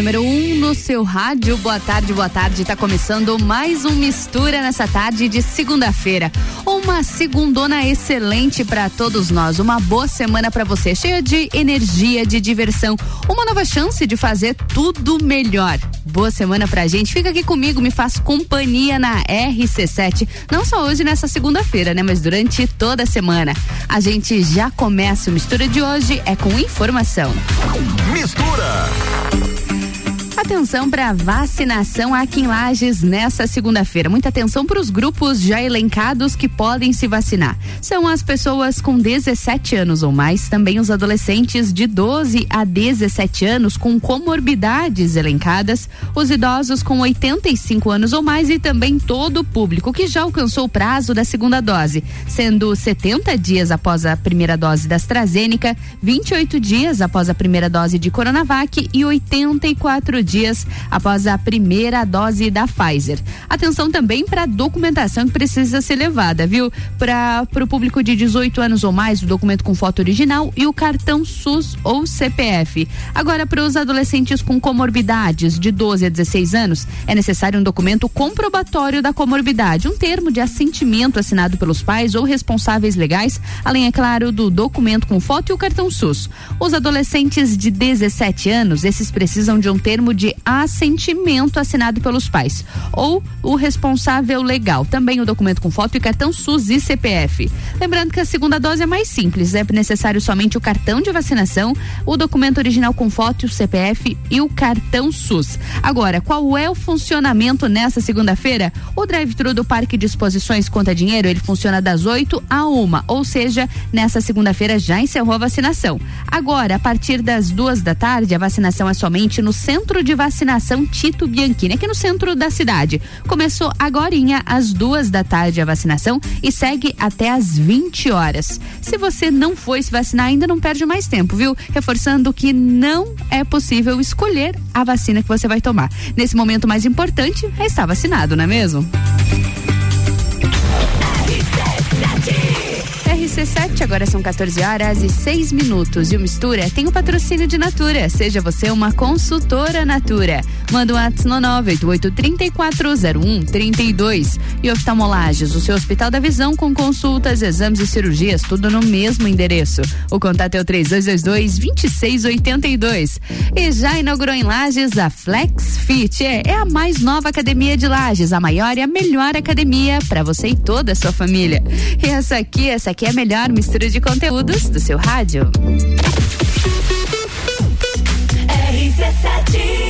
número 1 um no seu rádio. Boa tarde, boa tarde. Tá começando mais um Mistura nessa tarde de segunda-feira. Uma segundona excelente para todos nós. Uma boa semana para você, cheia de energia, de diversão. Uma nova chance de fazer tudo melhor. Boa semana pra gente. Fica aqui comigo, me faz companhia na RC7. Não só hoje nessa segunda-feira, né? Mas durante toda a semana. A gente já começa o Mistura de hoje é com informação. Mistura. Atenção para vacinação aqui em Lages nessa segunda-feira. Muita atenção para os grupos já elencados que podem se vacinar. São as pessoas com 17 anos ou mais, também os adolescentes de 12 a 17 anos com comorbidades elencadas, os idosos com 85 anos ou mais e também todo o público que já alcançou o prazo da segunda dose, sendo 70 dias após a primeira dose da AstraZeneca, 28 dias após a primeira dose de Coronavac e 84 dias dias após a primeira dose da Pfizer. Atenção também para a documentação que precisa ser levada, viu? Para o público de 18 anos ou mais, o documento com foto original e o cartão SUS ou CPF. Agora, para os adolescentes com comorbidades de 12 a 16 anos, é necessário um documento comprobatório da comorbidade, um termo de assentimento assinado pelos pais ou responsáveis legais, além, é claro, do documento com foto e o cartão SUS. Os adolescentes de 17 anos, esses precisam de um termo de assentimento assinado pelos pais ou o responsável legal. Também o documento com foto e cartão SUS e CPF. Lembrando que a segunda dose é mais simples, é necessário somente o cartão de vacinação, o documento original com foto, o CPF e o cartão SUS. Agora, qual é o funcionamento nessa segunda-feira? O drive-thru do Parque de Exposições Conta Dinheiro, ele funciona das 8 a uma, ou seja, nessa segunda-feira já encerrou a vacinação. Agora, a partir das duas da tarde, a vacinação é somente no centro de de vacinação Tito Bianchini, aqui no centro da cidade. Começou agora às duas da tarde a vacinação e segue até às 20 horas. Se você não foi se vacinar, ainda não perde mais tempo, viu? Reforçando que não é possível escolher a vacina que você vai tomar. Nesse momento mais importante é estar vacinado, não é mesmo? RC7, agora são 14 horas e 6 minutos. E o Mistura tem o patrocínio de Natura. Seja você uma consultora Natura. Manda um ato no 988340132. E oftalmolages, o seu Hospital da Visão com consultas, exames e cirurgias, tudo no mesmo endereço. O contato é o 3222-2682. E já inaugurou em Lages a Flex Fit. É, é a mais nova academia de Lages, a maior e a melhor academia para você e toda a sua família. E essa aqui, essa aqui é a melhor mistura de conteúdos do seu rádio. RC7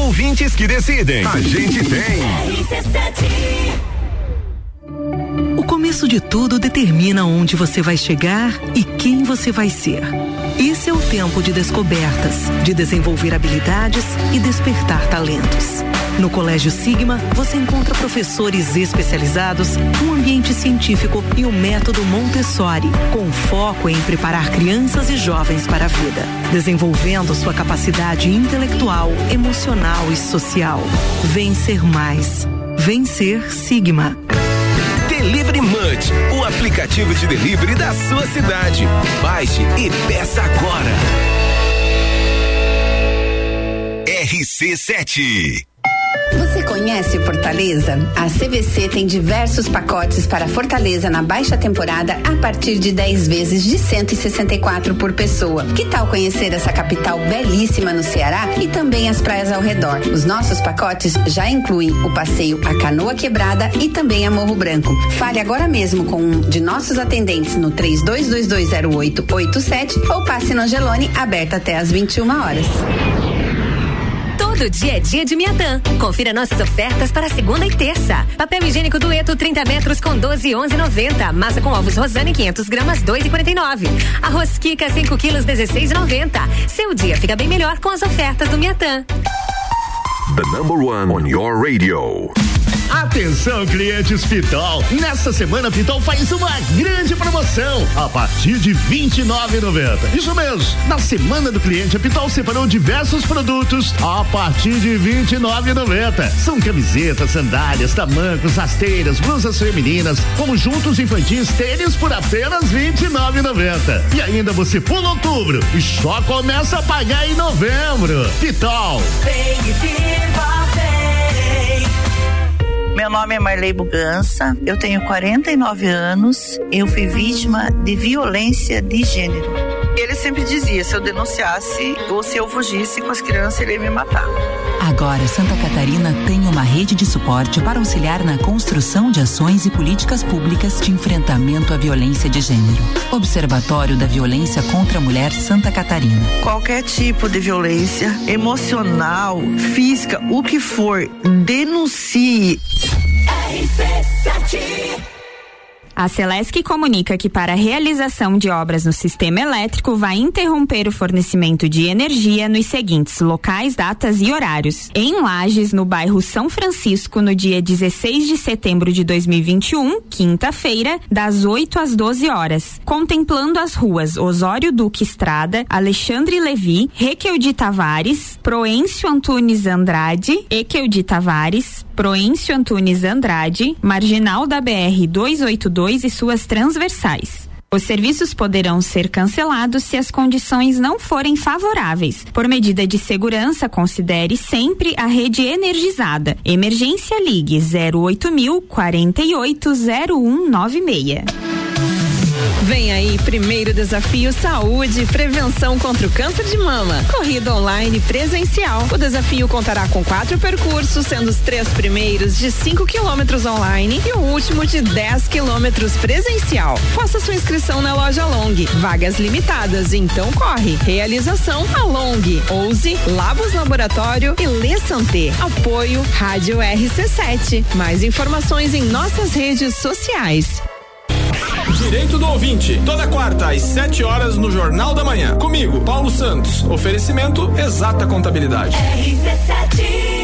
ouvintes que decidem. A gente tem. O começo de tudo determina onde você vai chegar e quem você vai ser. Esse é o tempo de descobertas, de desenvolver habilidades e despertar talentos. No Colégio Sigma, você encontra professores especializados, um ambiente científico e o método Montessori, com foco em preparar crianças e jovens para a vida, desenvolvendo sua capacidade intelectual, emocional e social. Vencer mais. Vencer Sigma. Delivery Munch, o aplicativo de delivery da sua cidade. Baixe e peça agora. RC7 você conhece Fortaleza? A CVC tem diversos pacotes para Fortaleza na baixa temporada a partir de 10 vezes de 164 por pessoa. Que tal conhecer essa capital belíssima no Ceará e também as praias ao redor? Os nossos pacotes já incluem o passeio a Canoa Quebrada e também a Morro Branco. Fale agora mesmo com um de nossos atendentes no 32220887 ou passe no Angelone aberta até às 21 horas do dia a dia de Miatã. Confira nossas ofertas para segunda e terça. Papel higiênico dueto 30 metros com 12 11,90. Massa com ovos Rosane 500 gramas 2,49. Arroz Kika 5 quilos 16,90. Seu dia fica bem melhor com as ofertas do Miatã. The number one on your radio. Atenção, clientes Pitol. Nessa semana, Pitol faz uma grande promoção a partir de R$ 29,90. Isso mesmo. Na semana do cliente, a Pitol separou diversos produtos a partir de R$ 29,90. São camisetas, sandálias, tamancos, rasteiras, blusas femininas, conjuntos infantis, tênis por apenas R$ 29,90. E ainda você pula outubro e só começa a pagar em novembro. Pitol. Vem e meu nome é Marley Bugança, eu tenho 49 anos, eu fui vítima de violência de gênero. Ele sempre dizia: se eu denunciasse ou se eu fugisse com as crianças, ele ia me matar. Agora, Santa Catarina tem uma rede de suporte para auxiliar na construção de ações e políticas públicas de enfrentamento à violência de gênero. Observatório da Violência contra a Mulher Santa Catarina. Qualquer tipo de violência, emocional, física, o que for, denuncie. RC7 a Celesc comunica que para a realização de obras no sistema elétrico vai interromper o fornecimento de energia nos seguintes locais, datas e horários. Em Lages, no bairro São Francisco, no dia 16 de setembro de 2021, quinta-feira, das 8 às 12 horas, contemplando as ruas Osório Duque Estrada, Alexandre Levi, Requeu de Tavares, Proêncio Antunes Andrade, Equeu de Tavares, Proêncio Antunes Andrade, Marginal da BR 282 e suas transversais. Os serviços poderão ser cancelados se as condições não forem favoráveis. Por medida de segurança, considere sempre a rede energizada. Emergência Ligue 08000 480196. Vem aí, primeiro desafio Saúde e Prevenção contra o Câncer de Mama. Corrida online presencial. O desafio contará com quatro percursos, sendo os três primeiros de 5 quilômetros online e o último de 10 quilômetros presencial. Faça sua inscrição na loja Long. Vagas limitadas, então corre. Realização a Long, Ouse, Labos Laboratório e Lê Santé. Apoio Rádio RC7. Mais informações em nossas redes sociais. Direito do ouvinte, toda quarta às 7 horas no Jornal da Manhã. Comigo, Paulo Santos. Oferecimento Exata Contabilidade. RC7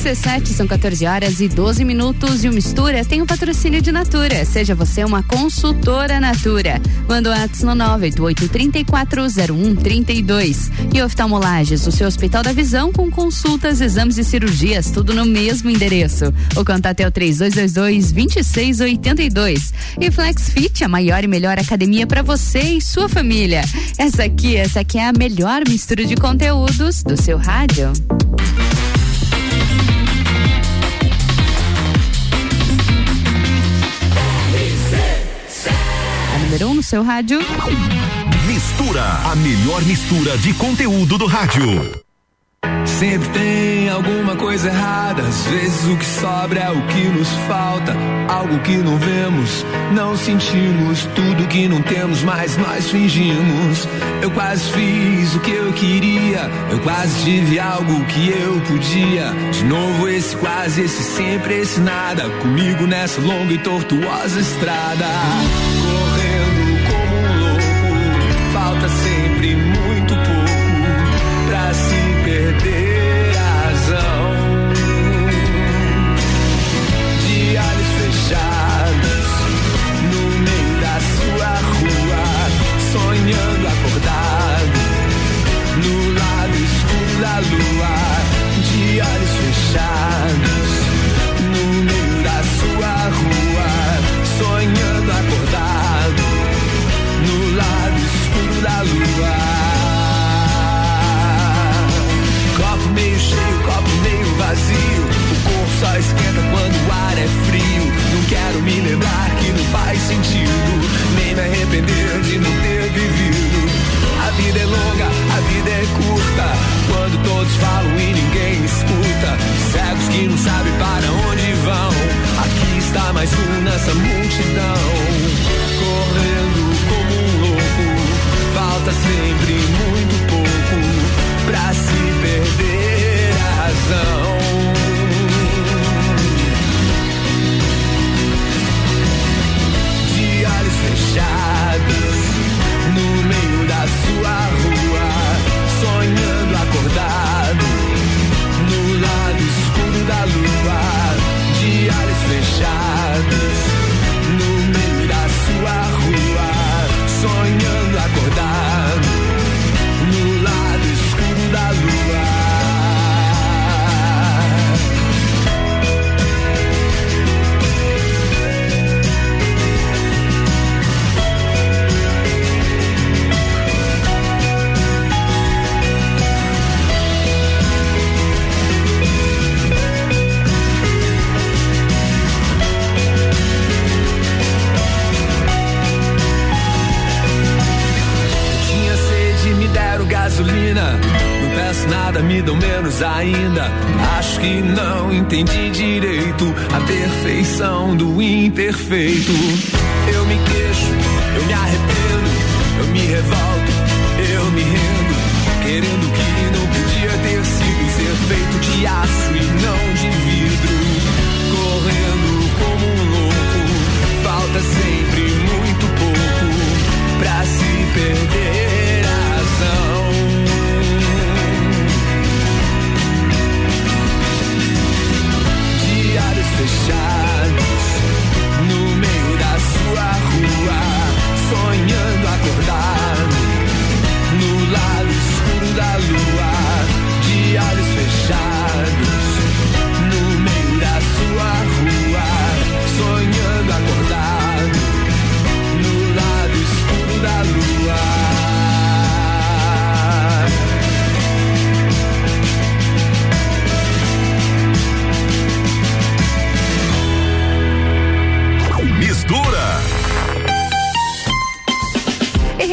RC7 são 14 horas e 12 minutos e o Mistura tem o um patrocínio de Natura. Seja você uma consultora Natura. Manda o WhatsApp no 988340132. E oftalmolages, o seu Hospital da Visão com consultas, exames e cirurgias, tudo no mesmo endereço. O contato é o 3222-2682. E Flex Fit, a maior e melhor academia para você e sua família. Essa aqui, essa aqui é a melhor mistura de conteúdos do seu rádio. Seu rádio. Mistura, a melhor mistura de conteúdo do rádio. Sempre tem alguma coisa errada. Às vezes o que sobra é o que nos falta. Algo que não vemos, não sentimos. Tudo que não temos, mas nós fingimos. Eu quase fiz o que eu queria. Eu quase tive algo que eu podia. De novo, esse quase, esse sempre, esse nada. Comigo nessa longa e tortuosa estrada. arrepender de não ter vivido. A vida é longa, a vida é curta. Quando todos falam e ninguém escuta, cegos que não sabem para onde vão. Aqui está mais um nessa multidão. Correndo como um louco, falta sempre muito pouco pra se perder a razão. fechados no meio da sua rua. Não peço nada, me dão menos ainda. Acho que não entendi direito a perfeição do imperfeito. Eu me queixo, eu me arrependo, eu me revolto, eu me rendo. Querendo que não podia ter sido ser feito de aço e não fechados no meio da sua rua, sonhando acordar no lado escuro da lua.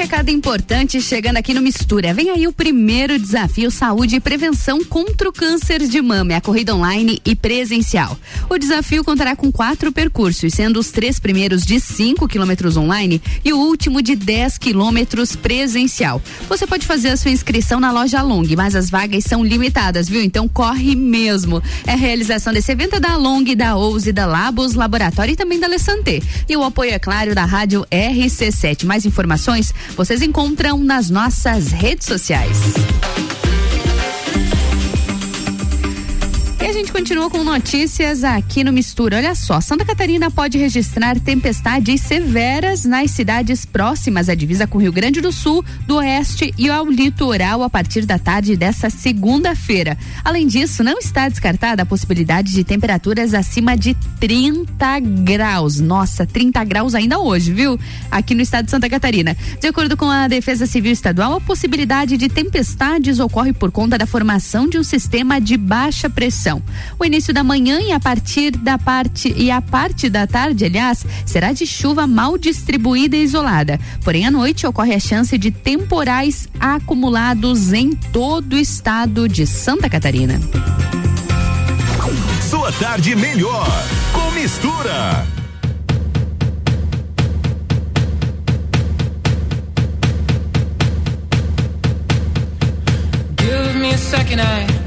Recado importante chegando aqui no Mistura. Vem aí o primeiro desafio Saúde e Prevenção contra o Câncer de Mama. É a corrida online e presencial. O desafio contará com quatro percursos, sendo os três primeiros de 5 quilômetros online e o último de 10 quilômetros presencial. Você pode fazer a sua inscrição na loja Long, mas as vagas são limitadas, viu? Então corre mesmo. É a realização desse evento é da Long, da Ouse, da Labos Laboratório e também da Lessante. E o apoio, é claro, da rádio RC7. Mais informações vocês encontram nas nossas redes sociais. E a gente continua com notícias aqui no Mistura. Olha só, Santa Catarina pode registrar tempestades severas nas cidades próximas à divisa com Rio Grande do Sul, do Oeste e ao litoral a partir da tarde dessa segunda-feira. Além disso, não está descartada a possibilidade de temperaturas acima de 30 graus. Nossa, 30 graus ainda hoje, viu? Aqui no estado de Santa Catarina. De acordo com a Defesa Civil Estadual, a possibilidade de tempestades ocorre por conta da formação de um sistema de baixa pressão. O início da manhã e a partir da parte e a parte da tarde, aliás, será de chuva mal distribuída e isolada. Porém, à noite ocorre a chance de temporais acumulados em todo o estado de Santa Catarina. Sua tarde melhor com mistura. Give me a second, I,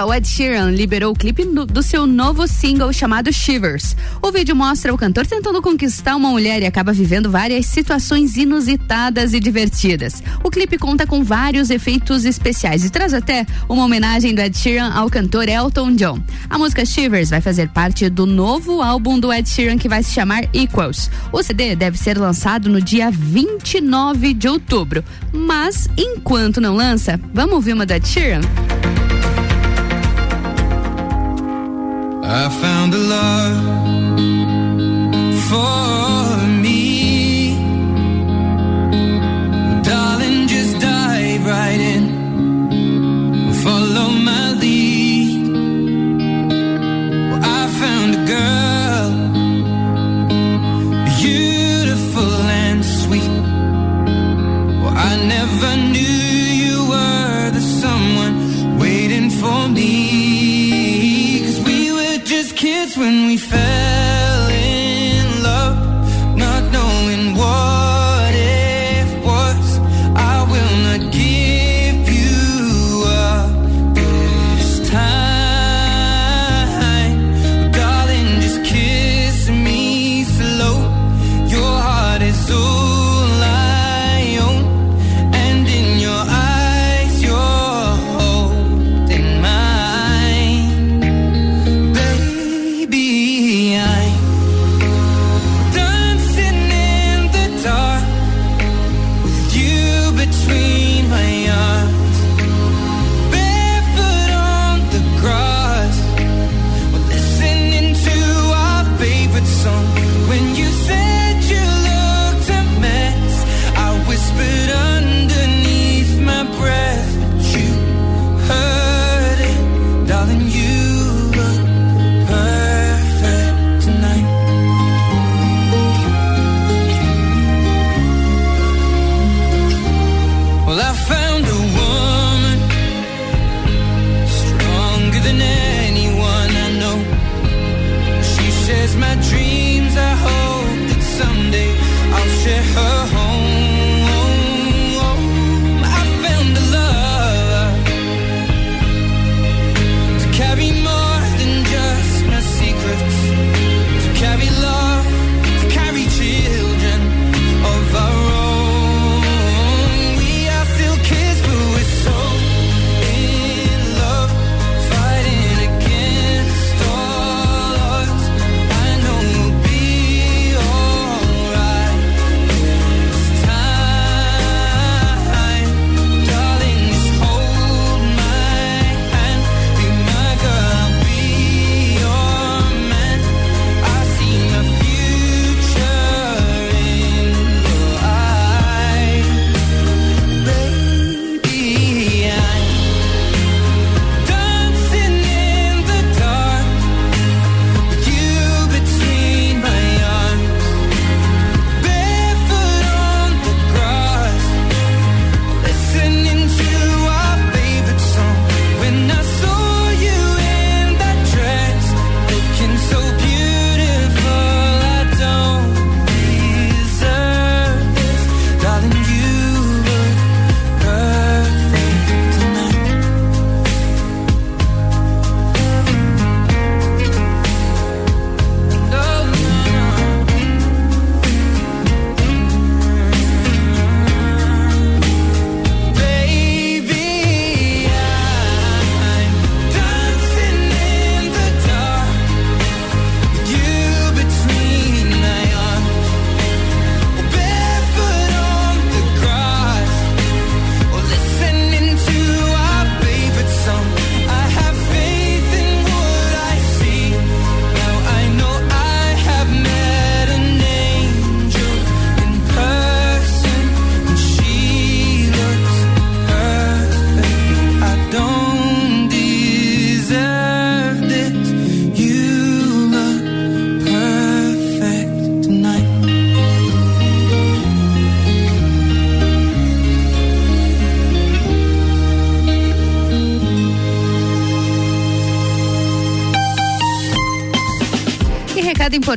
só, o Ed Sheeran liberou o clipe no, do seu novo single chamado Shivers. O vídeo mostra o cantor tentando conquistar uma mulher e acaba vivendo várias situações inusitadas e divertidas. O clipe conta com vários efeitos especiais e traz até uma homenagem do Ed Sheeran ao cantor Elton John. A música Shivers vai fazer parte do novo álbum do Ed Sheeran que vai se chamar Equals. O CD deve ser lançado no dia 29 de outubro. Mas enquanto não lança, vamos ouvir uma do Ed Sheeran? I found a love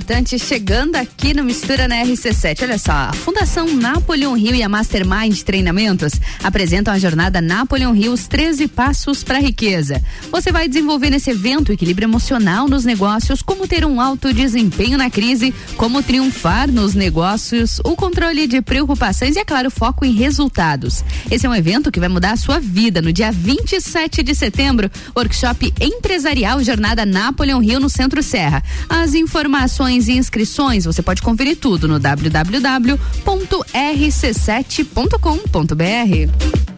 importante chegando aqui no Mistura na RC7. Olha só, a Fundação Napoleon Rio e a Mastermind Treinamentos apresentam a jornada Napoleon Rio os 13 passos para a riqueza. Você vai desenvolver nesse evento equilíbrio emocional nos negócios, como ter um alto desempenho na crise, como triunfar nos negócios, o controle de preocupações e, é claro, foco em resultados. Esse é um evento que vai mudar a sua vida no dia 27 de setembro, workshop empresarial Jornada Napoleon Rio no Centro Serra. As informações e inscrições você pode conferir tudo no www.rc7.com.br.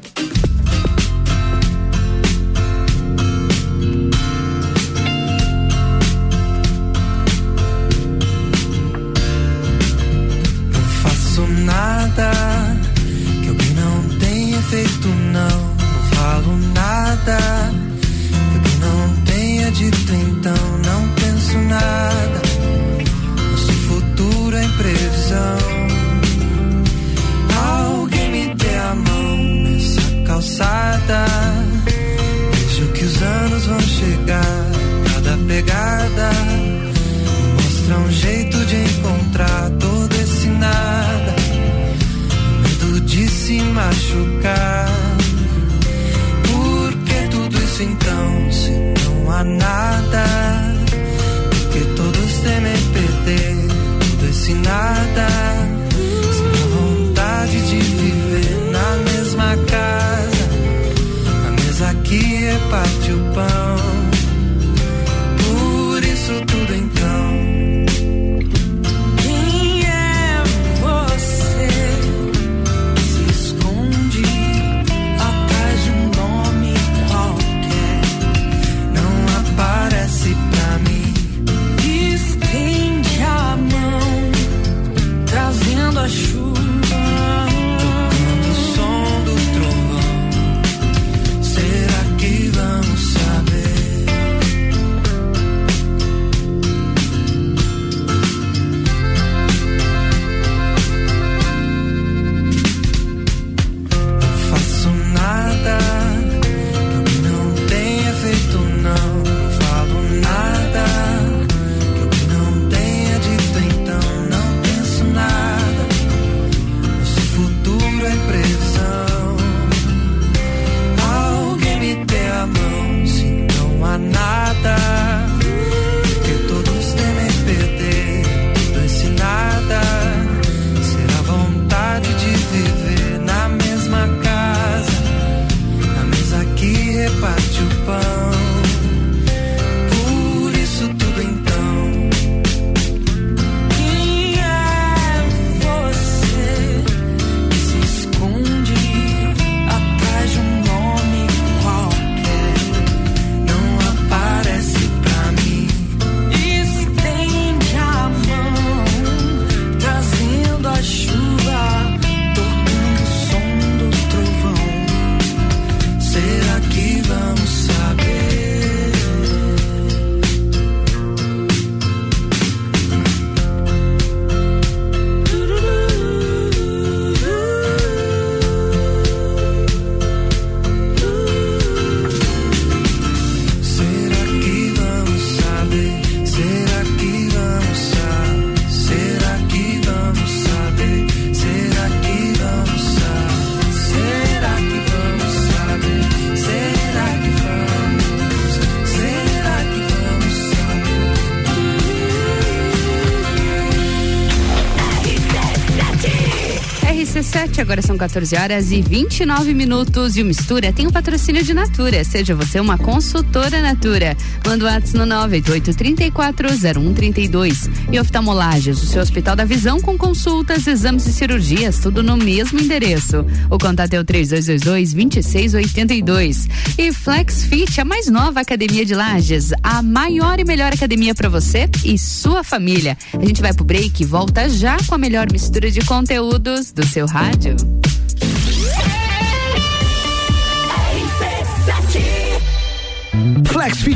14 horas e 29 minutos e o Mistura tem o um patrocínio de Natura. Seja você uma consultora Natura. Manda o WhatsApp no 988-340132. E oftalmolagens, o seu Hospital da Visão com consultas, exames e cirurgias, tudo no mesmo endereço. O contato é o 3222-2682. E Flex Fit, a mais nova academia de Lages, a maior e melhor academia para você e sua família. A gente vai pro break e volta já com a melhor mistura de conteúdos do seu rádio.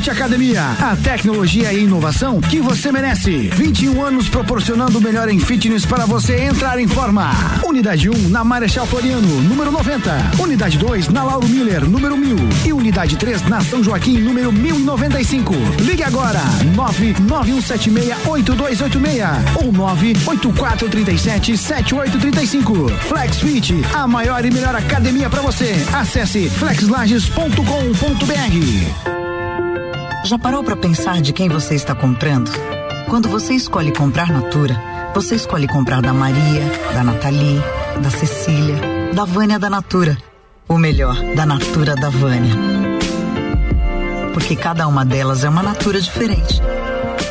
Flex FlexFit Academia, a tecnologia e inovação que você merece. 21 anos proporcionando o melhor em fitness para você entrar em forma. Unidade 1 na Marechal Floriano, número 90. Unidade 2 na Lauro Miller, número 1000. E unidade 3 na São Joaquim, número 1095. Ligue agora, 991768286 ou 984377835. FlexFit, a maior e melhor academia para você. Acesse flexlages.com.br. Já parou para pensar de quem você está comprando? Quando você escolhe comprar Natura, você escolhe comprar da Maria, da Nathalie, da Cecília, da Vânia da Natura. O melhor, da Natura da Vânia. Porque cada uma delas é uma Natura diferente.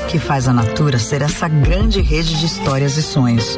Que faz a Natura ser essa grande rede de histórias e sonhos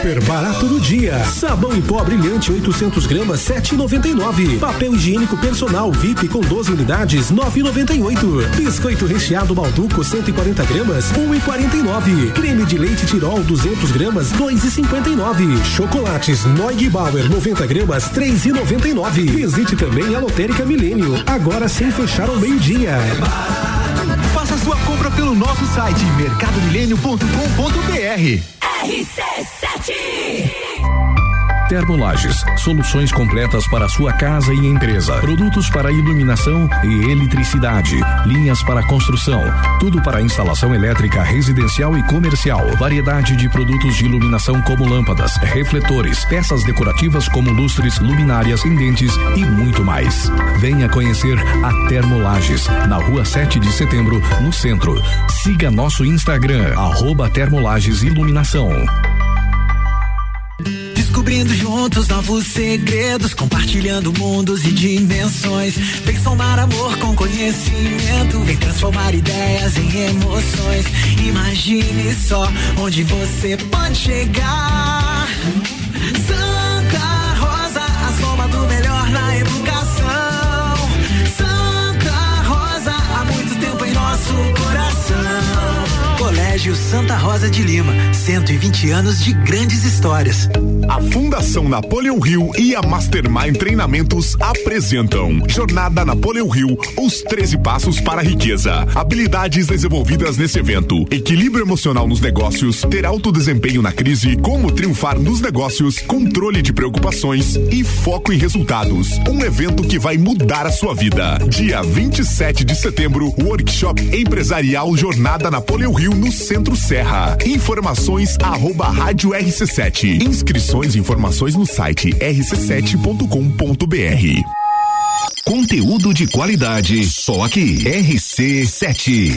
Super barato do dia. Sabão em pó brilhante 800 gramas 7,99. Papel higiênico personal VIP com 12 unidades 9,98. Biscoito recheado Balduco 140 gramas 1,49. Creme de leite Tirol 200 gramas 2,59. Chocolates Neugbauer 90 gramas 3,99. Visite também a Lotérica Milênio agora sem fechar ao meio dia. Faça sua compra pelo nosso site mercadomilênio.com.br. Termolages, soluções completas para sua casa e empresa. Produtos para iluminação e eletricidade, linhas para construção, tudo para instalação elétrica residencial e comercial. Variedade de produtos de iluminação como lâmpadas, refletores, peças decorativas como lustres, luminárias, pendentes e muito mais. Venha conhecer a Termolages, na rua 7 de setembro, no centro. Siga nosso Instagram, arroba Termolages Iluminação. Descobrindo juntos novos segredos, compartilhando mundos e dimensões. Vem somar amor com conhecimento, vem transformar ideias em emoções. Imagine só onde você pode chegar. Santa Rosa, a soma do melhor na educação. Santa Rosa, há muito tempo em nosso coração. Colégio Santa Rosa de Lima, 120 anos de grandes histórias. A Fundação Napoleão Rio e a Mastermind Treinamentos apresentam Jornada Napoleão Rio, os 13 passos para a riqueza. Habilidades desenvolvidas nesse evento: equilíbrio emocional nos negócios, ter alto desempenho na crise, como triunfar nos negócios, controle de preocupações e foco em resultados. Um evento que vai mudar a sua vida. Dia 27 de setembro, workshop empresarial Jornada Napoleão Rio no Centro Serra. Informações arroba rádio RC7. Inscrições e informações no site rc7.com.br. Conteúdo de qualidade, só aqui. RC7.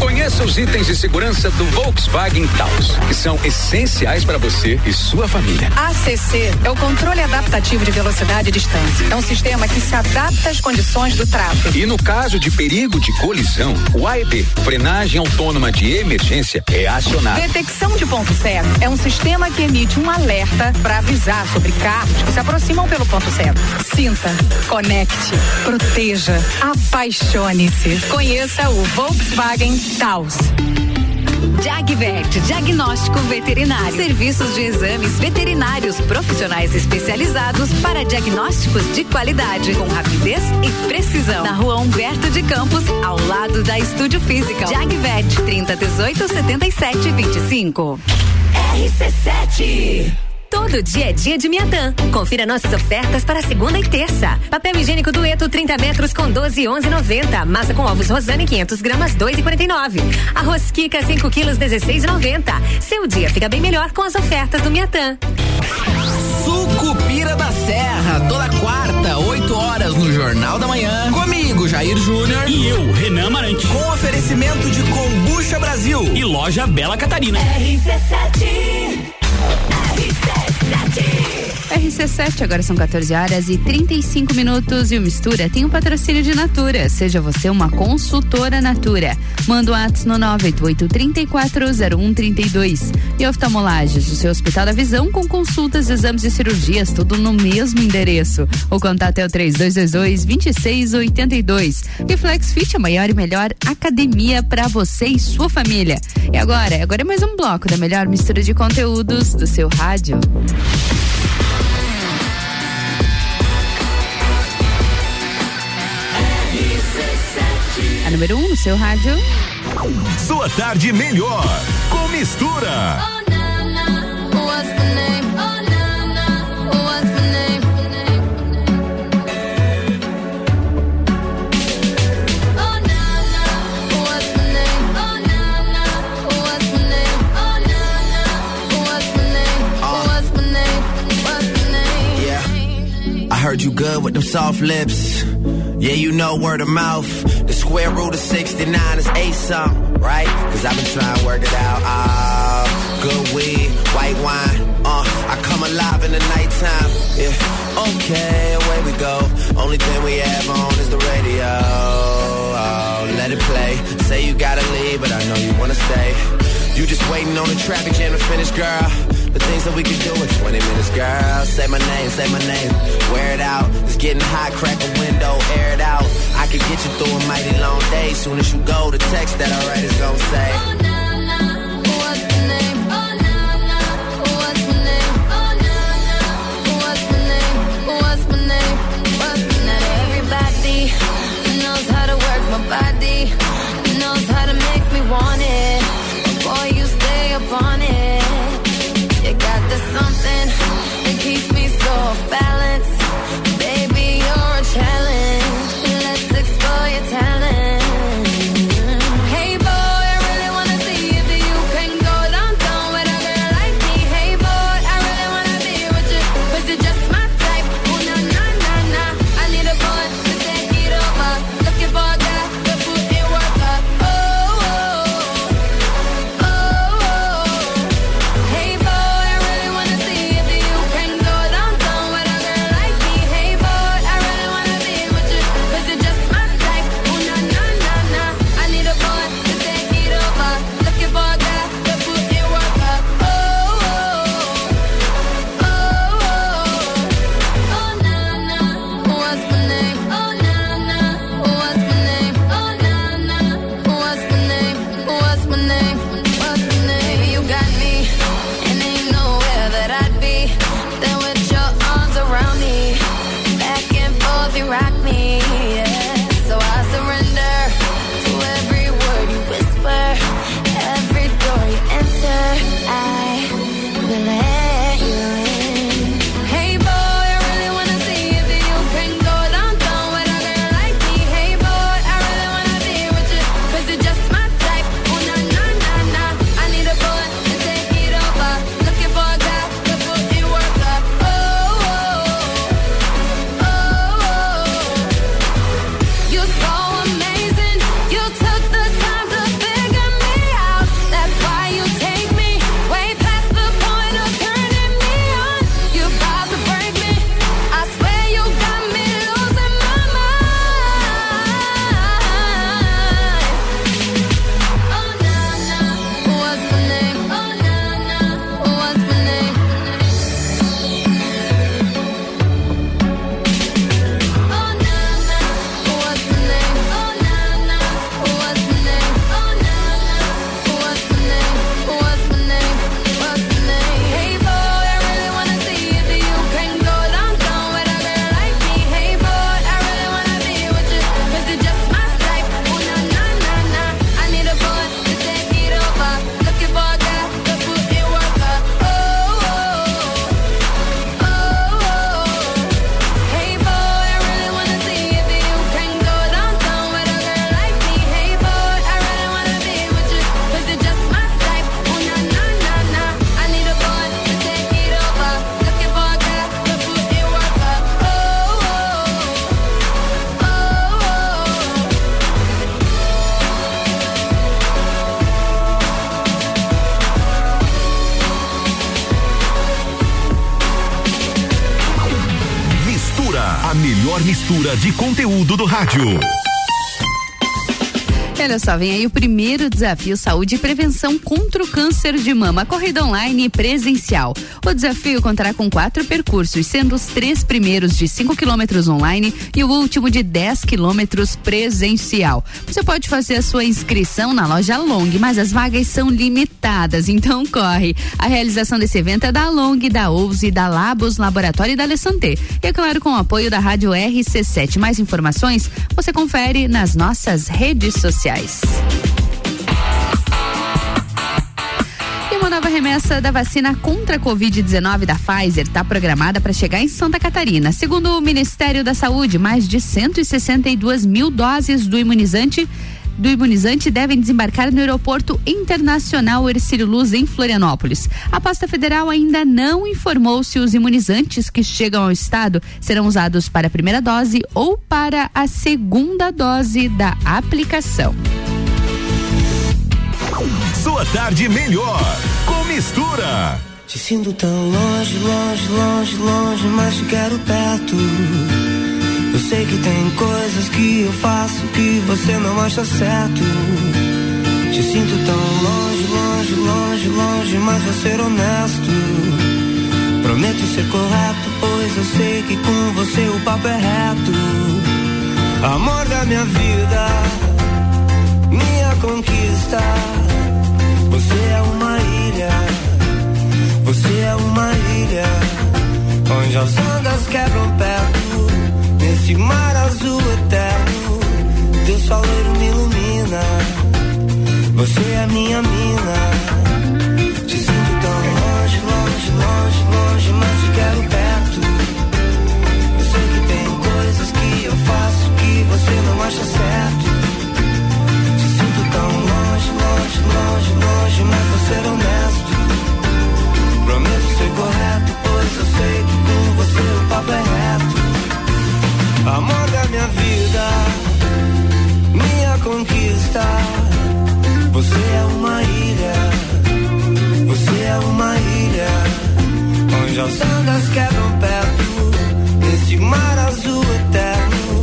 Conheça os itens de segurança do Volkswagen Taos, que são essenciais para você e sua família. ACC é o controle adaptativo de velocidade e distância. É um sistema que se adapta às condições do tráfego. E no caso de perigo de colisão, o AEB, frenagem autônoma de emergência, é acionado. Detecção de ponto cego é um sistema que emite um alerta para avisar sobre carros que se aproximam pelo ponto cego. Sinta, conecte, proteja, apaixone-se. Conheça o Volkswagen Taos. Jagvet, diagnóstico veterinário. Serviços de exames veterinários profissionais especializados para diagnósticos de qualidade, com rapidez e precisão. Na rua Humberto de Campos, ao lado da Estúdio Física. Jagvet, 30 18 77 25. RC7 Todo dia é dia de Miatã. Confira nossas ofertas para segunda e terça. Papel higiênico dueto 30 metros com 12 11 90. Massa com ovos Rosane 500 gramas 2,49. Arroz Kika 5 quilos 16,90. Seu dia fica bem melhor com as ofertas do Miatã. Sucupira da Serra, toda quarta, 8 horas no Jornal da Manhã. Comigo, Jair Júnior. E eu, Renan Amarante. Com oferecimento de Combucha Brasil. E loja Bela Catarina. RC7 RC7 RC7, agora são 14 horas e 35 minutos e o Mistura tem um patrocínio de Natura. Seja você uma consultora Natura. Manda o ato no 988-340132. E oftalmolagens, o seu Hospital da Visão com consultas, exames e cirurgias, tudo no mesmo endereço. O contato é o 3222-2682. E Flex Fit, a maior e melhor academia para você e sua família. E agora? Agora é mais um bloco da melhor mistura de conteúdos do seu rádio. A número 1 um no seu rádio. Sua tarde melhor com mistura. Heard you good with them soft lips. Yeah, you know word of mouth. The square root of 69 is eight something, right? Cause I've been trying to work it out. Ah, good weed, white wine. Uh, I come alive in the nighttime. Yeah, okay, away we go. Only thing we have on is the radio. Oh, let it play. Say you gotta leave, but I know you wanna stay. You just waiting on the traffic jam to finish, girl. The things that we can do in 20 minutes, girl. Say my name, say my name. Wear it out. It's getting hot, crack a window, air it out. I can get you through a mighty long day. Soon as you go, the text that I write is gonna say. How to work my body, You something that keeps me so off balance. De conteúdo do rádio. Olha só, vem aí o primeiro desafio Saúde e Prevenção contra o Câncer de Mama, corrida online e presencial. O desafio contará com quatro percursos, sendo os três primeiros de 5 quilômetros online e o último de 10 quilômetros presencial. Você pode fazer a sua inscrição na loja Long, mas as vagas são limitadas, então corre. A realização desse evento é da Long, da Ouse, da Labos Laboratório e da Alessandê. E é claro, com o apoio da Rádio RC7. Mais informações você confere nas nossas redes sociais. E uma nova remessa da vacina contra a Covid-19 da Pfizer está programada para chegar em Santa Catarina. Segundo o Ministério da Saúde, mais de 162 mil doses do imunizante do imunizante devem desembarcar no Aeroporto Internacional Ercílio Luz, em Florianópolis. A pasta federal ainda não informou se os imunizantes que chegam ao estado serão usados para a primeira dose ou para a segunda dose da aplicação. Sua tarde melhor com mistura. Te sinto tão longe, longe, longe, longe, mas te quero perto. Sei que tem coisas que eu faço que você não acha certo. Te sinto tão longe, longe, longe, longe, mas vou ser honesto. Prometo ser correto, pois eu sei que com você o papo é reto. Amor da minha vida, minha conquista. Você é uma ilha, você é uma ilha, onde as ondas quebram perto Nesse mar azul eterno, teu soleiro me ilumina. Você é minha mina. Te sinto tão longe, longe, longe, longe, mas te quero perto. Eu sei que tem coisas que eu faço que você não acha certo. Te sinto tão longe, longe, longe, longe, mas vou ser honesto. Prometo ser correto, pois eu sei que com você o papo é reto. Amor da minha vida, minha conquista. Você é uma ilha, você é uma ilha, onde as ondas quebram perto, nesse mar azul eterno.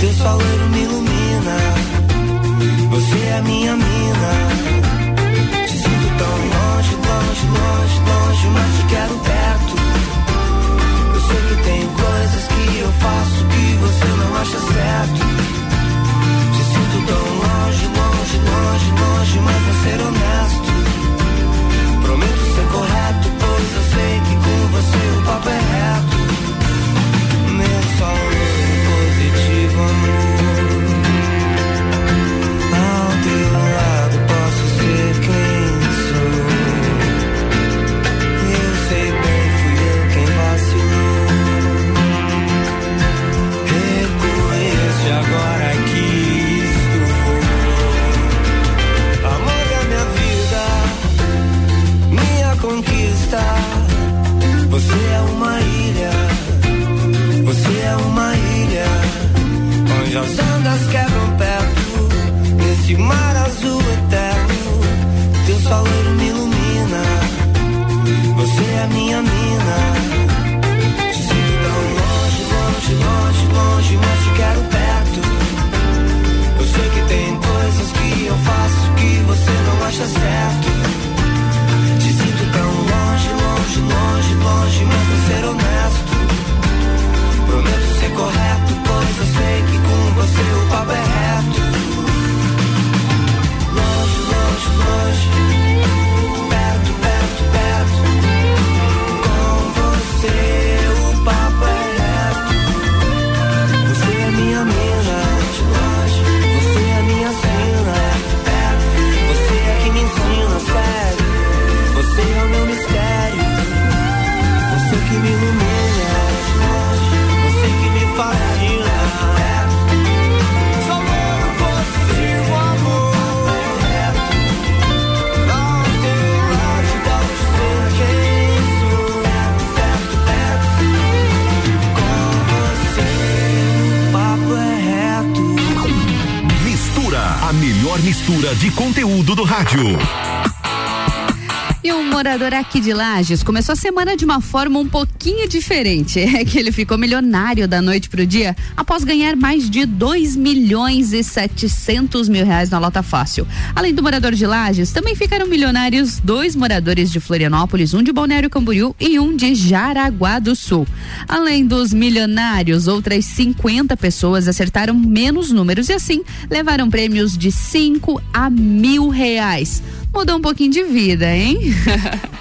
Teu soleiro me ilumina, você é minha mina. Te sinto tão longe, longe, longe, longe, mas te quero perto. Acha certo. Te sinto tão longe, longe, longe, longe, mas vou ser honesto. Prometo ser correto, pois eu sei que com você o papo é reto. Rádio. Morador aqui de Lages começou a semana de uma forma um pouquinho diferente. É que ele ficou milionário da noite pro dia após ganhar mais de 2 milhões e 700 mil reais na Lota Fácil. Além do morador de Lages, também ficaram milionários dois moradores de Florianópolis, um de Balneário Camboriú e um de Jaraguá do Sul. Além dos milionários, outras 50 pessoas acertaram menos números e assim levaram prêmios de 5 a mil reais mudou um pouquinho de vida, hein?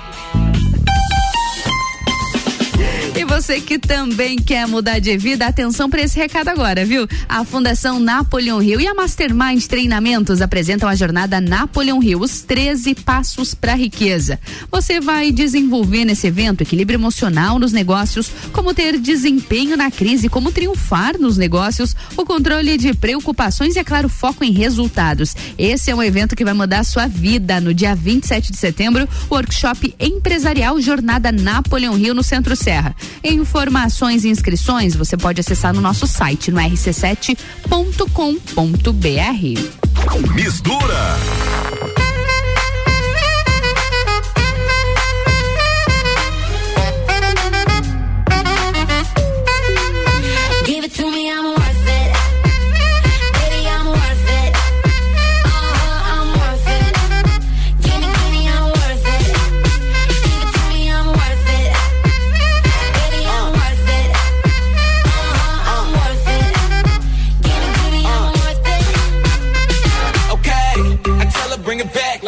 você que também quer mudar de vida, atenção para esse recado agora, viu? A Fundação Napoleon Rio e a Mastermind Treinamentos apresentam a jornada Napoleon Rio, os 13 passos para a riqueza. Você vai desenvolver nesse evento equilíbrio emocional nos negócios, como ter desempenho na crise, como triunfar nos negócios, o controle de preocupações e, é claro, foco em resultados. Esse é um evento que vai mudar a sua vida. No dia 27 de setembro, workshop empresarial Jornada Napoleon Rio no Centro Serra. Informações e inscrições você pode acessar no nosso site no rc7.com.br. Mistura.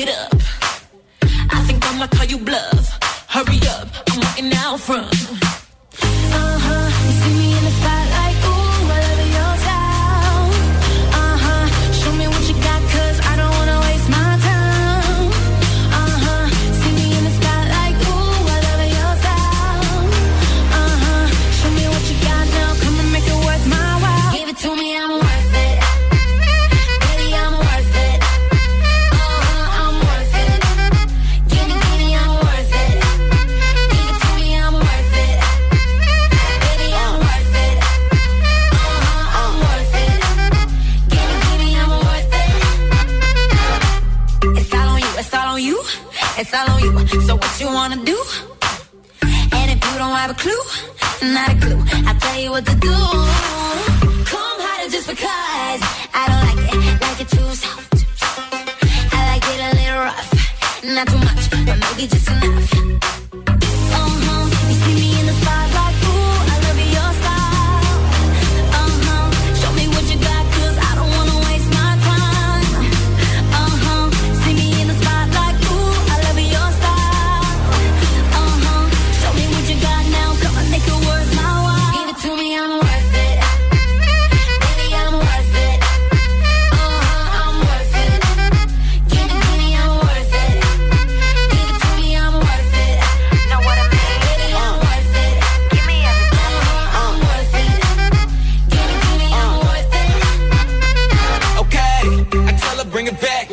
it up. I think I'ma call you bluff. Hurry up, I'm waiting out front. You. Wanna do? And if you don't have a clue, not a clue, I'll tell you what to do. Come harder just because I don't like it, like it too soft. I like it a little rough, not too much, but maybe just enough.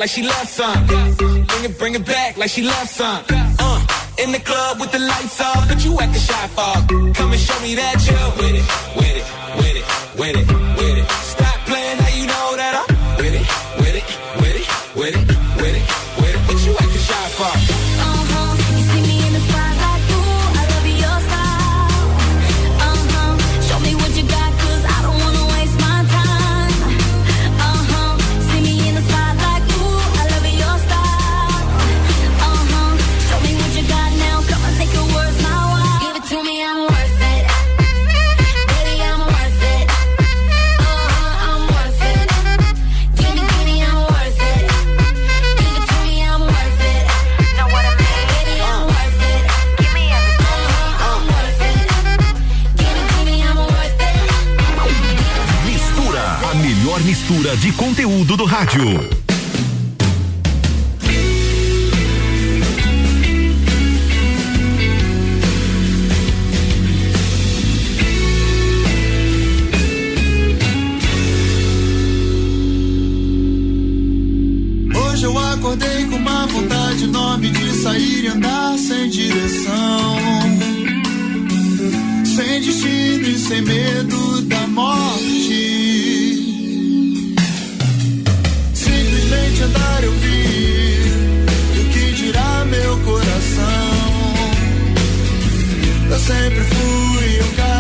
Like she loves some. Bring it, bring it back like she loves some. Uh, in the club with the lights off, but you acting shy for. Come and show me that you're with it, with it, with it, with it, with it. mistura de conteúdo do rádio. Hoje eu acordei com uma vontade enorme de sair e andar sem direção. Sem destino e sem medo da morte. te andar eu vi o que dirá meu coração. Eu sempre fui um cara.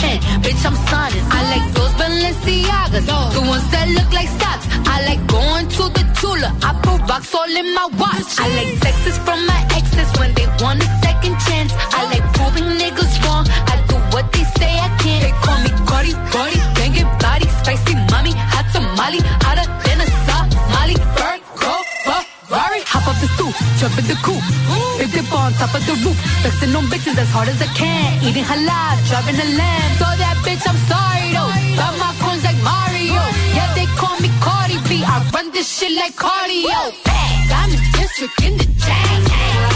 pen. Bitch, I'm sunning. I like those Balenciagas, the ones that look like socks. I like going to the Tula. I put rocks all in my watch. I like sexes from my exes when they want a second chance. I like proving niggas wrong. I do what they say I can't. They call me Jump in the coop. If they on top of the roof, flexing on bitches as hard as I can. Eating halal, driving a lamb. So that bitch, I'm sorry though. Got my coins like Mario. Yeah, they call me Cardi B. I run this shit like cardio. Diamond district in the chain.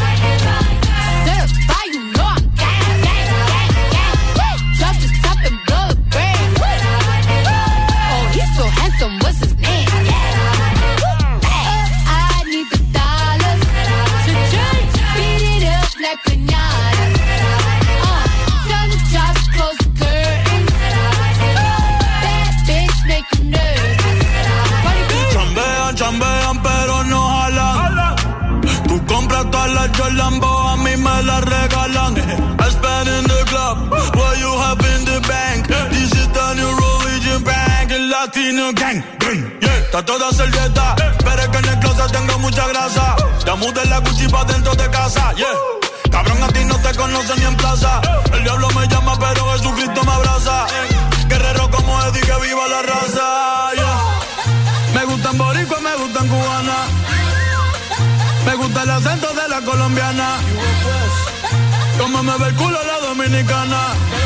Latino gang. gang, yeah. Está toda servieta, pero es que en el closet tengo mucha grasa. Ya mudé la Gucci dentro de casa, yeah. Cabrón, a ti no te conocen ni en plaza. El diablo me llama, pero Jesucristo me abraza. Guerrero como Eddie, que viva la raza, yeah. Me gustan boricua, me gustan cubana. Me gusta el acento de la colombiana. Como me ve el culo la dominicana.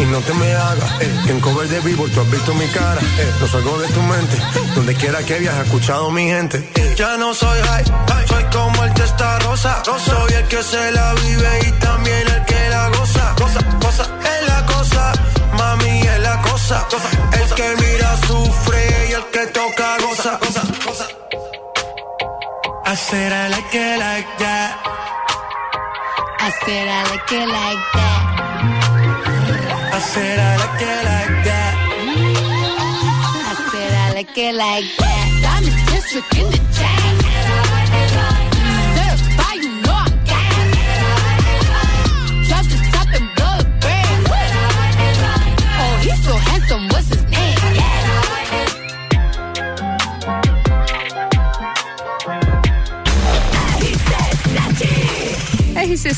Y no te me hagas, eh, en cover de vivo tú has visto mi cara, eh, no salgo de tu mente, donde quiera que viajes, escuchado mi gente. eh. Ya no soy high, soy como el testa rosa, soy el que se la vive y también el que la goza, goza, goza, es la cosa, mami es la cosa, el que mira sufre y el que toca goza, goza, goza. I said I like it like that. I said I like it like that. I said I like it like that. I said I like it like that. Diamond District in the chain.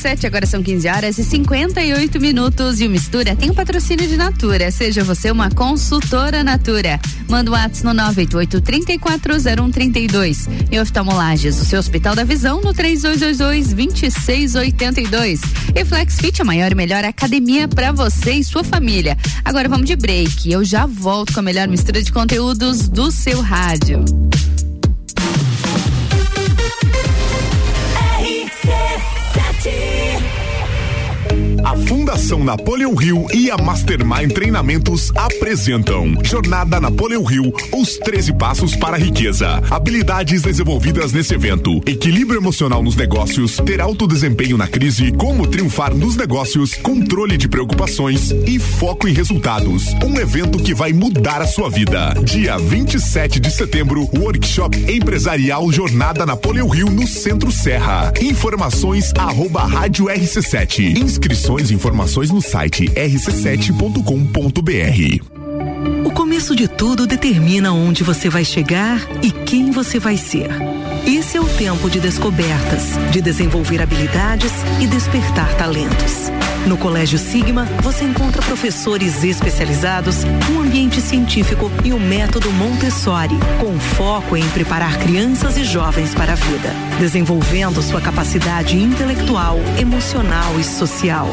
RC7, agora são 15 horas e 58 minutos. E o Mistura tem o patrocínio de Natura. Seja você uma consultora Natura. Manda o um WhatsApp no 988-340132. E oftalmolages, o seu Hospital da Visão, no 3222-2682. E Flexfit, a maior e melhor academia para você e sua família. Agora vamos de break. Eu já volto com a melhor mistura de conteúdos do seu rádio. A Fundação Napoleão Rio e a Mastermind Treinamentos apresentam Jornada Napoleão Rio, os 13 passos para a riqueza. Habilidades desenvolvidas nesse evento, equilíbrio emocional nos negócios, ter alto desempenho na crise, como triunfar nos negócios, controle de preocupações e foco em resultados. Um evento que vai mudar a sua vida. Dia 27 de setembro, workshop empresarial Jornada Napoleão Rio no Centro Serra. Informações arroba rádio RC7. Inscrições e informações no site rc7.com.br. O começo de tudo determina onde você vai chegar e quem você vai ser. Esse é o tempo de descobertas, de desenvolver habilidades e despertar talentos. No Colégio Sigma, você encontra professores especializados, um ambiente científico e o método Montessori, com foco em preparar crianças e jovens para a vida, desenvolvendo sua capacidade intelectual, emocional e social.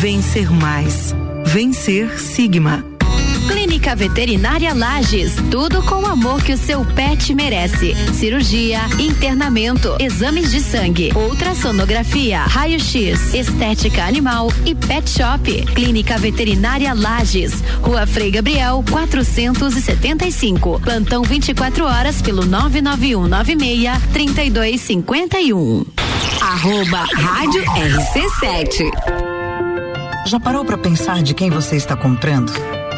Vencer mais. Vencer Sigma. Clínica Veterinária Lages, tudo com o amor que o seu pet merece. Cirurgia, internamento, exames de sangue, ultrassonografia, raio-x, estética animal e pet shop. Clínica Veterinária Lages, Rua Frei Gabriel, 475. Plantão 24 horas pelo 99196 3251. Arroba Rádio RC7. Já parou para pensar de quem você está comprando?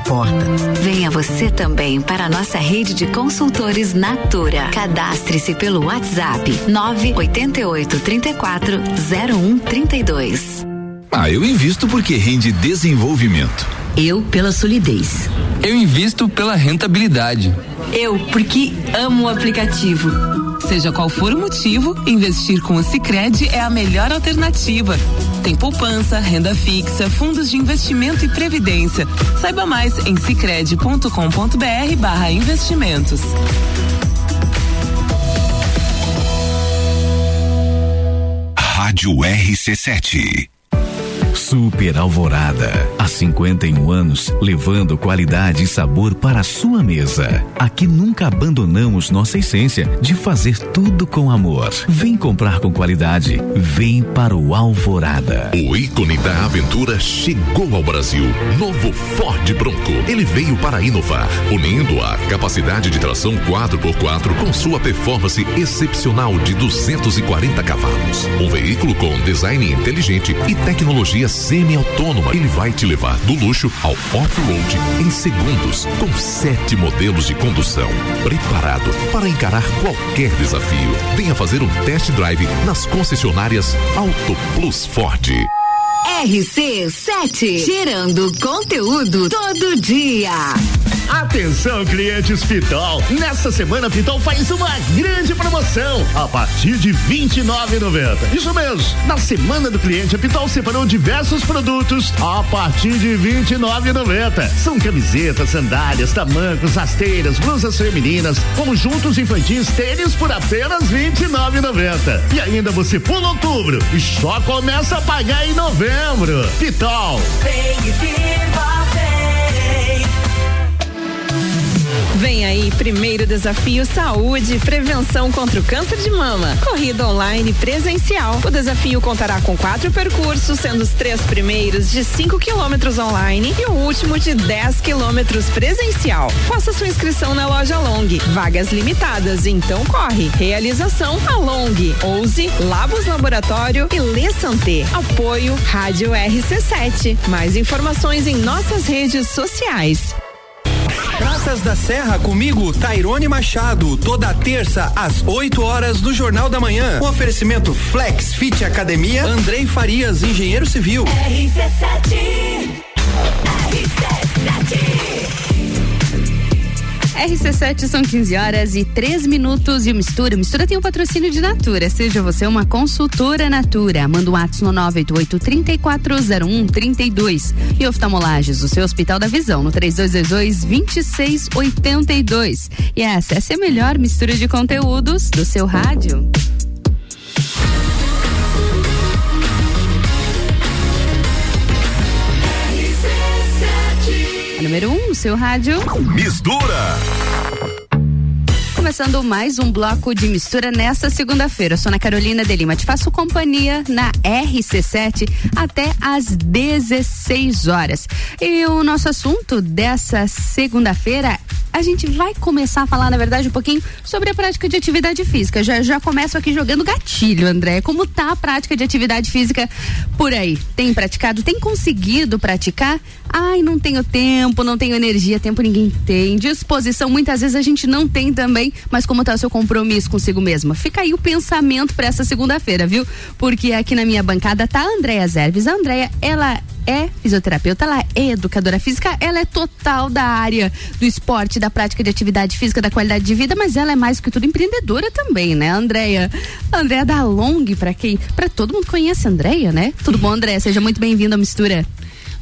importa. Venha você também para a nossa rede de consultores Natura. Cadastre-se pelo WhatsApp 988 34 0132. Ah, eu invisto porque rende desenvolvimento. Eu pela solidez. Eu invisto pela rentabilidade. Eu porque amo o aplicativo. Seja qual for o motivo, investir com o Sicredi é a melhor alternativa. Tem poupança, renda fixa, fundos de investimento e previdência. Saiba mais em sicredi.com.br/barra investimentos. Rádio RC7. Super Alvorada. Há 51 anos, levando qualidade e sabor para a sua mesa. Aqui nunca abandonamos nossa essência de fazer tudo com amor. Vem comprar com qualidade. Vem para o Alvorada. O ícone da aventura chegou ao Brasil. Novo Ford Bronco. Ele veio para inovar, unindo a capacidade de tração 4x4 com sua performance excepcional de 240 cavalos. Um veículo com design inteligente e tecnologia semi-autônoma. Ele vai te levar do luxo ao off-road em segundos, com sete modelos de condução. Preparado para encarar qualquer desafio. Venha fazer um test drive nas concessionárias Auto Plus Ford. RC7, gerando conteúdo todo dia. Atenção, clientes Pitol. Nessa semana, Pitol faz uma grande promoção a partir de R$ 29,90. Isso mesmo. Na semana do cliente, a Pitol separou diversos produtos a partir de R$ 29,90. São camisetas, sandálias, tamancos, rasteiras, blusas femininas, conjuntos infantis, tênis por apenas R$ 29,90. E ainda você pula outubro e só começa a pagar em novembro. Pitol. Vem viva, Vem aí, primeiro desafio Saúde Prevenção contra o Câncer de Mama. Corrida online presencial. O desafio contará com quatro percursos, sendo os três primeiros de 5 quilômetros online e o último de 10 quilômetros presencial. Faça sua inscrição na loja Long. Vagas limitadas, então corre. Realização a Long, Ouse, Labos Laboratório e Lê Santé. Apoio Rádio RC7. Mais informações em nossas redes sociais. Praças da Serra comigo, Tairone Machado, toda terça às 8 horas do Jornal da Manhã. Um oferecimento Flex Fit Academia, Andrei Farias, engenheiro civil. RC7. RC7 são 15 horas e 3 minutos e o Mistura. Mistura tem o um patrocínio de Natura. Seja você uma consultora Natura. Manda um WhatsApp no 988-3401-32. E oftalmolages, o seu Hospital da Visão, no 3222-2682. E essa, essa é a melhor mistura de conteúdos do seu rádio. Número 1 um, no seu rádio. Mistura! Começando mais um bloco de mistura nesta segunda-feira. Sou Ana Carolina de Lima. Te faço companhia na RC7 até às 16 horas. E o nosso assunto dessa segunda-feira a gente vai começar a falar, na verdade, um pouquinho sobre a prática de atividade física. Já, já começo aqui jogando gatilho, André. Como tá a prática de atividade física por aí? Tem praticado? Tem conseguido praticar? Ai, não tenho tempo, não tenho energia, tempo ninguém tem. Disposição, muitas vezes a gente não tem também, mas como tá o seu compromisso consigo mesma? Fica aí o pensamento para essa segunda-feira, viu? Porque aqui na minha bancada tá a Andréia Zerves. A Andréia, ela é fisioterapeuta, ela é educadora física, ela é total da área do esporte, da prática de atividade física, da qualidade de vida, mas ela é mais que tudo empreendedora também, né, Andréia? Andréia da Long, para quem? Para todo mundo conhece a Andréia, né? Tudo bom, Andréia? Seja muito bem-vinda à mistura.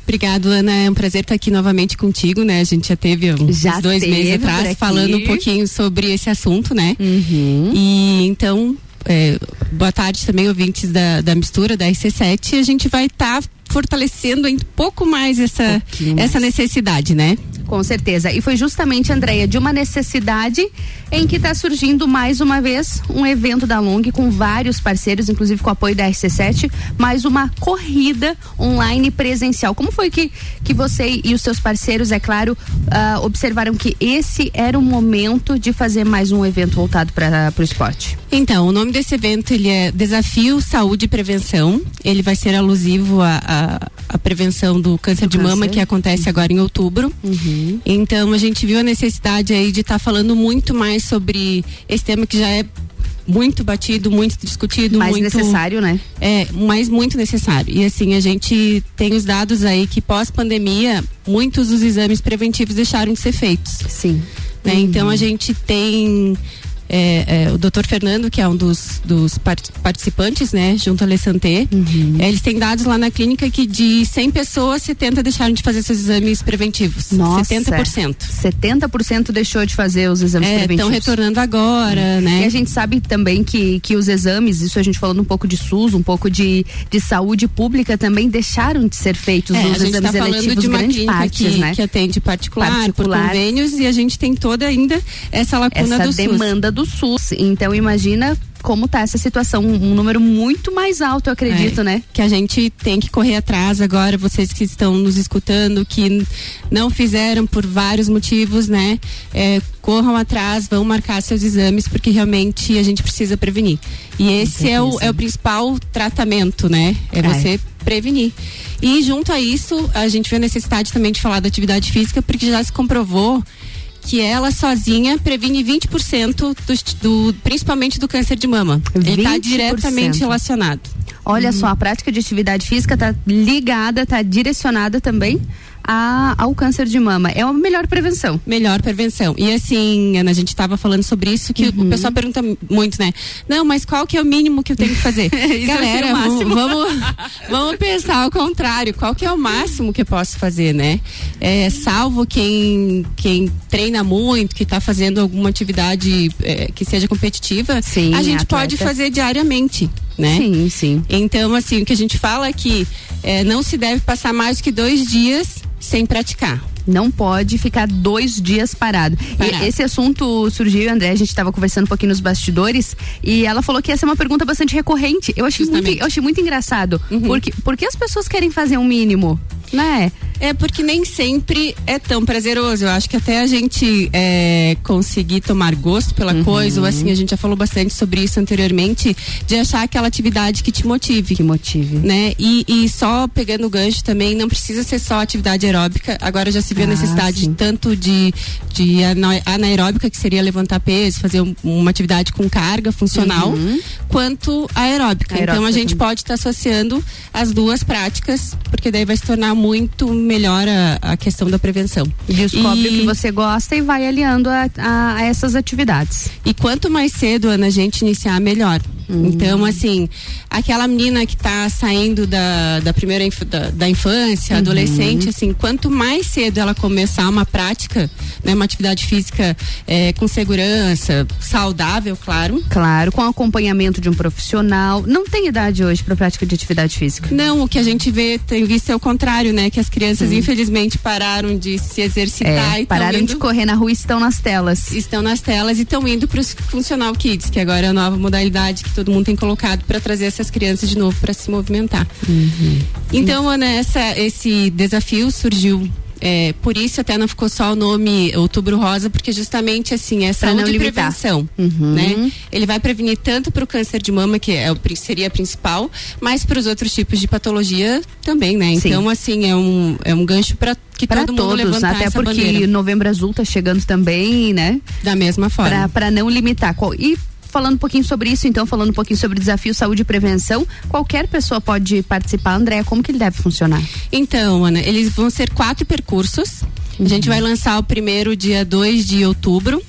Obrigado, Ana. É um prazer estar aqui novamente contigo, né? A gente já teve uns Já dois teve meses atrás falando um pouquinho sobre esse assunto, né? Uhum. E então, é, boa tarde também, ouvintes da, da mistura da RC7. A gente vai estar fortalecendo um pouco mais essa, essa necessidade, né? Com certeza. E foi justamente, Andréia, de uma necessidade em que está surgindo mais uma vez um evento da Long com vários parceiros, inclusive com o apoio da RC7, mais uma corrida online presencial. Como foi que, que você e os seus parceiros, é claro, ah, observaram que esse era o momento de fazer mais um evento voltado para o esporte? Então, o nome desse evento ele é Desafio Saúde e Prevenção. Ele vai ser alusivo a, a, a prevenção do câncer Do de mama câncer. que acontece agora em outubro. Uhum. Então a gente viu a necessidade aí de estar falando muito mais sobre esse tema que já é muito batido, muito discutido, Mais muito necessário, né? É, mas muito necessário. E assim, a gente tem os dados aí que pós-pandemia, muitos dos exames preventivos deixaram de ser feitos. Sim. Né? Uhum. Então a gente tem é, é, o doutor Fernando, que é um dos, dos par- participantes, né, junto à Lesanté. Uhum. É, eles têm dados lá na clínica que de 100 pessoas, 70 deixaram de fazer seus exames preventivos. Nossa. 70%. 70% deixou de fazer os exames É, preventivos. estão retornando agora, né? E a gente sabe também que, que os exames, isso a gente falando um pouco de SUS, um pouco de, de saúde pública, também deixaram de ser feitos É, os gente exames está falando eletivos, de uma grande partes, que, né? que atende particular, Particular. por convênios e a gente tem toda ainda essa lacuna essa do SUS. Do SUS. Então imagina como tá essa situação, um número muito mais alto, eu acredito, É, né? Que a gente tem que correr atrás agora, vocês que estão nos escutando, que não fizeram por vários motivos, né? É, corram atrás, vão marcar seus exames, porque realmente a gente precisa prevenir. E esse é o, é o principal tratamento, né? É É. você prevenir. E junto a isso, a gente vê a necessidade também de falar da atividade física, porque já se comprovou que ela sozinha previne 20% dos- do, principalmente do câncer de mama. Ele está 20%. diretamente relacionado. Olha Uhum. só, a prática de atividade física tá ligada, tá direcionada também a, ao câncer de mama. É a melhor prevenção. Melhor prevenção. E assim, Ana, a gente estava falando sobre isso, que Uhum. o pessoal pergunta muito, né? Não, mas qual que é o mínimo que eu tenho que fazer? Galera, é o máximo. vamos, vamos pensar ao contrário. Qual que é o máximo que eu posso fazer, né? É, salvo quem, quem treina muito, que está fazendo alguma atividade é, que seja competitiva, Sim, a gente atleta. pode fazer diariamente, né? Sim, sim. Então, assim, o que a gente fala é que é, não se deve passar mais que dois dias sem praticar. Não pode ficar dois dias parado. Parado. E esse assunto surgiu, André, a gente estava conversando um pouquinho nos bastidores e ela falou que essa é uma pergunta bastante recorrente. Eu achei, muito, eu achei muito engraçado. Uhum. Porque, porque as pessoas querem fazer um mínimo, né? É porque nem sempre é tão prazeroso. Eu acho que até a gente é, conseguir tomar gosto pela Uhum. coisa, ou assim, a gente já falou bastante sobre isso anteriormente, de achar aquela atividade que te motive. Que motive. Né? E, e só pegando o gancho também, não precisa ser só atividade aeróbica. Agora já se vê a Ah, necessidade sim. tanto de, de ana- anaeróbica, que seria levantar peso, fazer um- uma atividade com carga funcional, Uhum. quanto aeróbica. Então a Aeróbica gente também. pode estar associando as duas práticas, porque daí vai se tornar muito melhor a, a questão da prevenção. Descobre E- o que você gosta e vai aliando a, a- a essas atividades. E quanto mais cedo, Ana, a gente iniciar, melhor. Uhum. Então, assim, aquela menina que está saindo da, da primeira inf- da, da infância, Uhum. adolescente, assim, quanto mais cedo ela começar uma prática, né, uma atividade física eh, com segurança, saudável, claro. Claro, com acompanhamento de um profissional. Não tem idade hoje para prática de atividade física. Não, o que a gente vê, tem visto é o contrário, né? Que as crianças, infelizmente, pararam de se exercitar É, e pararam indo- de correr na rua e estão nas telas. estão nas telas e estão indo para os Funcional Kids, que agora é a nova modalidade que todo mundo tem colocado para trazer essas crianças de novo para se movimentar. Então, Ana, essa, esse desafio surgiu. é, por isso até não ficou só o nome Outubro Rosa, porque justamente assim, é Pra não saúde e prevenção. Uhum. Né? Ele vai prevenir tanto para o câncer de mama, que é seria a principal, mas para os outros tipos de patologia também, né? Sim. Então, assim, é um, é um gancho para que Para todo mundo todos, levantar até essa porque bandeira. Novembro Azul tá chegando também, né? Da mesma forma. Para não limitar. Qual- E falando um pouquinho sobre isso, então, falando um pouquinho sobre desafio saúde e prevenção, qualquer pessoa pode participar. André, como que ele deve funcionar? Então, Ana, eles vão ser quatro percursos. A Uhum. gente vai lançar o primeiro dia 2 de outubro.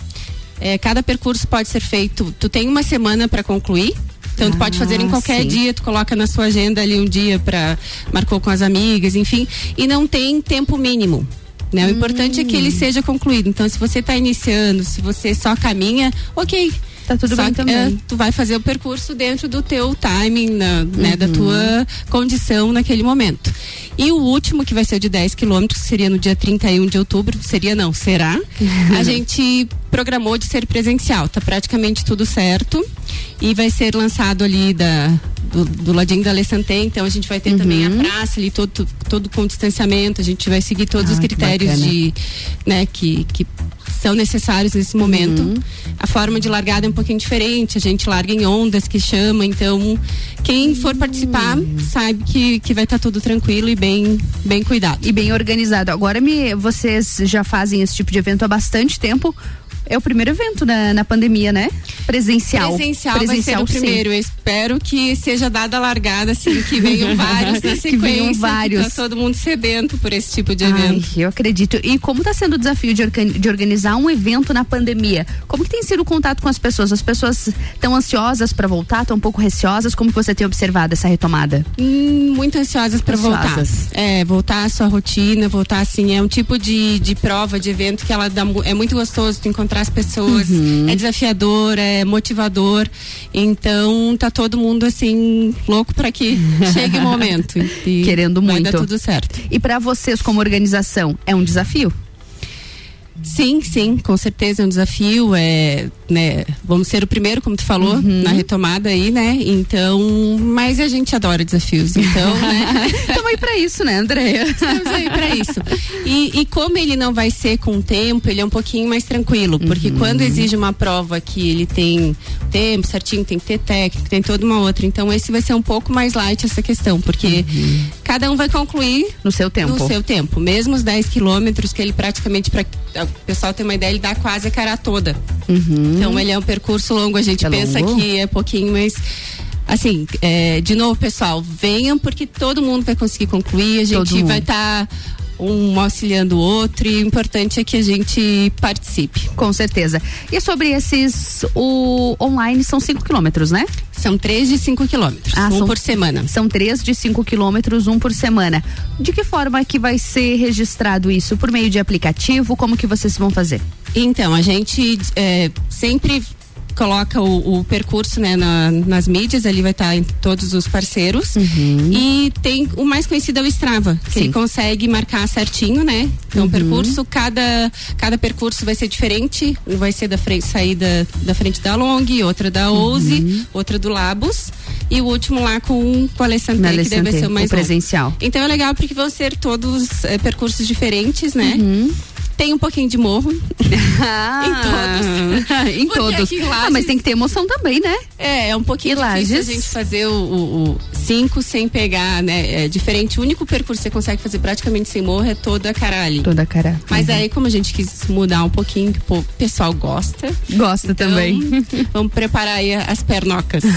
É, cada percurso pode ser feito. Tu tem uma semana para concluir. Então, tu pode fazer em Ah, qualquer sim. dia, tu coloca na sua agenda ali um dia para marcou com as amigas, enfim, e não tem tempo mínimo. Né? O importante é que Hum. ele seja concluído. Então, se você está iniciando, se você só caminha, ok. Tá tudo Só bem também. é, tu vai fazer o percurso dentro do teu timing, na- né, Uhum. da tua condição naquele momento. E o último, que vai ser o de 10 quilômetros, que seria no dia 31 de outubro, seria não, será? A gente programou de ser presencial, tá praticamente tudo certo. E vai ser lançado ali da, do, do ladinho da Alessandé, então a gente vai ter também a praça ali, todo, todo com distanciamento, a gente vai seguir todos Uhum. Ah, os critérios de, né, que, que são necessários nesse momento. A forma de largada é um pouquinho diferente, a gente larga em ondas que chama, então quem for participar sabe que, que vai estar tudo tranquilo e bem, bem cuidado. E bem organizado. Agora me, vocês já fazem esse tipo de evento há bastante tempo. É o primeiro evento na, na pandemia, né? Presencial. Presencial, vai ser o primeiro. Eu espero que seja dada a largada, assim, que venham vários na Que sequência. venham vários. Tá todo mundo sedento por esse tipo de Ai, evento. eu acredito. E como está sendo o desafio de, de organizar um evento na pandemia? Como que tem sido o contato com as pessoas? As pessoas estão ansiosas para voltar, estão um pouco receosas? Como que você tem observado essa retomada? Hum, muito ansiosas para voltar. É, voltar à sua rotina, voltar assim, é um tipo de, de prova, de evento que ela dá, é muito gostoso de encontrar as pessoas, Uhum. é desafiador, é motivador. Então tá todo mundo assim louco para que chegue o momento. E Querendo vai muito. dar tudo certo. E para vocês como organização, é um desafio? Sim, sim, com certeza é um desafio. É, né, vamos ser o primeiro, como tu falou, Uhum. na retomada aí, né? Então, mas a gente adora desafios, então, né? Estamos aí para isso, né, Andréia? Estamos aí para isso. E, e como ele não vai ser com o tempo, ele é um pouquinho mais tranquilo, porque Uhum. quando exige uma prova que ele tem tempo certinho, tem que ter técnico, tem toda uma outra. Então, esse vai ser um pouco mais light essa questão, porque cada um vai concluir no seu tempo. No seu tempo. Mesmo os 10 quilômetros que ele praticamente, para o pessoal ter uma ideia, ele dá quase a cara toda. Uhum. Então ele é um percurso longo, a gente É pensa longo? que é pouquinho, mas assim, é, de novo, pessoal, venham porque todo mundo vai conseguir concluir, a gente vai estar um auxiliando o outro e o importante é que a gente participe. Com certeza. E sobre esses, o online são 5 quilômetros, né? São três de 5 quilômetros, um são- por semana. São três de 5 quilômetros, um por semana. De que forma que vai ser registrado isso? Por meio de aplicativo? Como que vocês vão fazer? Então, a gente é, sempre coloca o, o percurso né, na- nas mídias, ali vai estar em todos os parceiros. E tem o mais conhecido é o Strava, que Sim. consegue marcar certinho, né? Então, o percurso, cada, cada percurso vai ser diferente. Vai ser da frente, saída da frente da Long, outra da Ouse, outra do Labos. E o último lá com, com a Alessandra, que deve ser o mais o presencial. Então é legal porque vão ser todos eh, percursos diferentes, né? Uhum. Tem um pouquinho de morro. em todos. em todos. em Ah, Lages- mas tem que ter emoção também, né? É, é um pouquinho E difícil Lages? a gente fazer o, o cinco sem pegar, né? É diferente. O único percurso que você consegue fazer praticamente sem morro é toda a caralho. Toda a cara. Mas Uhum. aí, como a gente quis mudar um pouquinho, que o pessoal gosta. Gosta então, também. Vamos preparar aí as pernocas.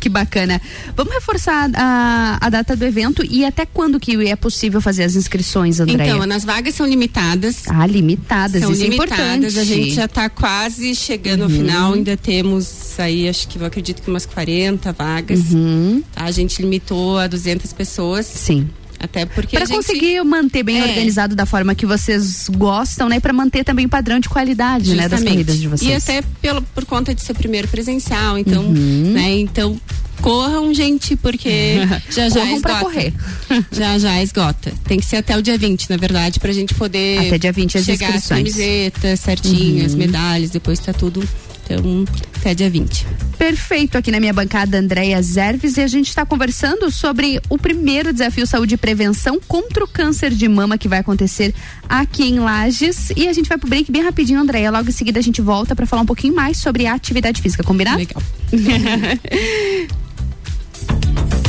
Que bacana. Vamos reforçar a, a data do evento e até quando que é possível fazer as inscrições, Andréia? Então, as vagas são limitadas. Ah, limitadas, São isso é limitadas, importante. a gente já está quase chegando ao Uhum. final, ainda temos aí, acho que eu acredito que umas 40 vagas. Uhum. A gente limitou a 200 pessoas. Sim. Até porque Para gente... conseguir manter bem É. organizado da forma que vocês gostam, né? Para manter também o padrão de qualidade, né? Das corridas de vocês. E até pelo, por conta de ser primeiro presencial, então, Uhum. né? Então, corram, gente, porque já já Corram pra esgota. correr. Já já esgota. Tem que ser até o dia 20, na verdade, pra gente poder Até dia 20 as chegar as inscrições. camisetas certinho, as Uhum. medalhas, depois tá tudo. Então, até dia 20. Perfeito, aqui na minha bancada, Andréia Zerves, e a gente está conversando sobre o primeiro desafio saúde e prevenção contra o câncer de mama que vai acontecer aqui em Lages. E a gente vai pro break bem rapidinho, Andréia. Logo em seguida a gente volta para falar um pouquinho mais sobre a atividade física, combinado? Legal.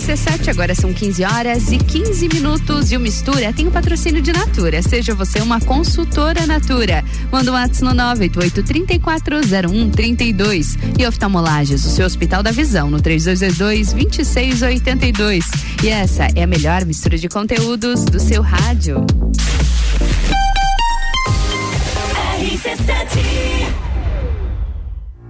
RC7, agora são 15 horas e 15 minutos e o Mistura tem o patrocínio de Natura. Seja você uma consultora Natura. Manda um WhatsApp no 981340132. E oftalmolages, o seu Hospital da Visão, no 3222-2682. E essa é a melhor mistura de conteúdos do seu rádio.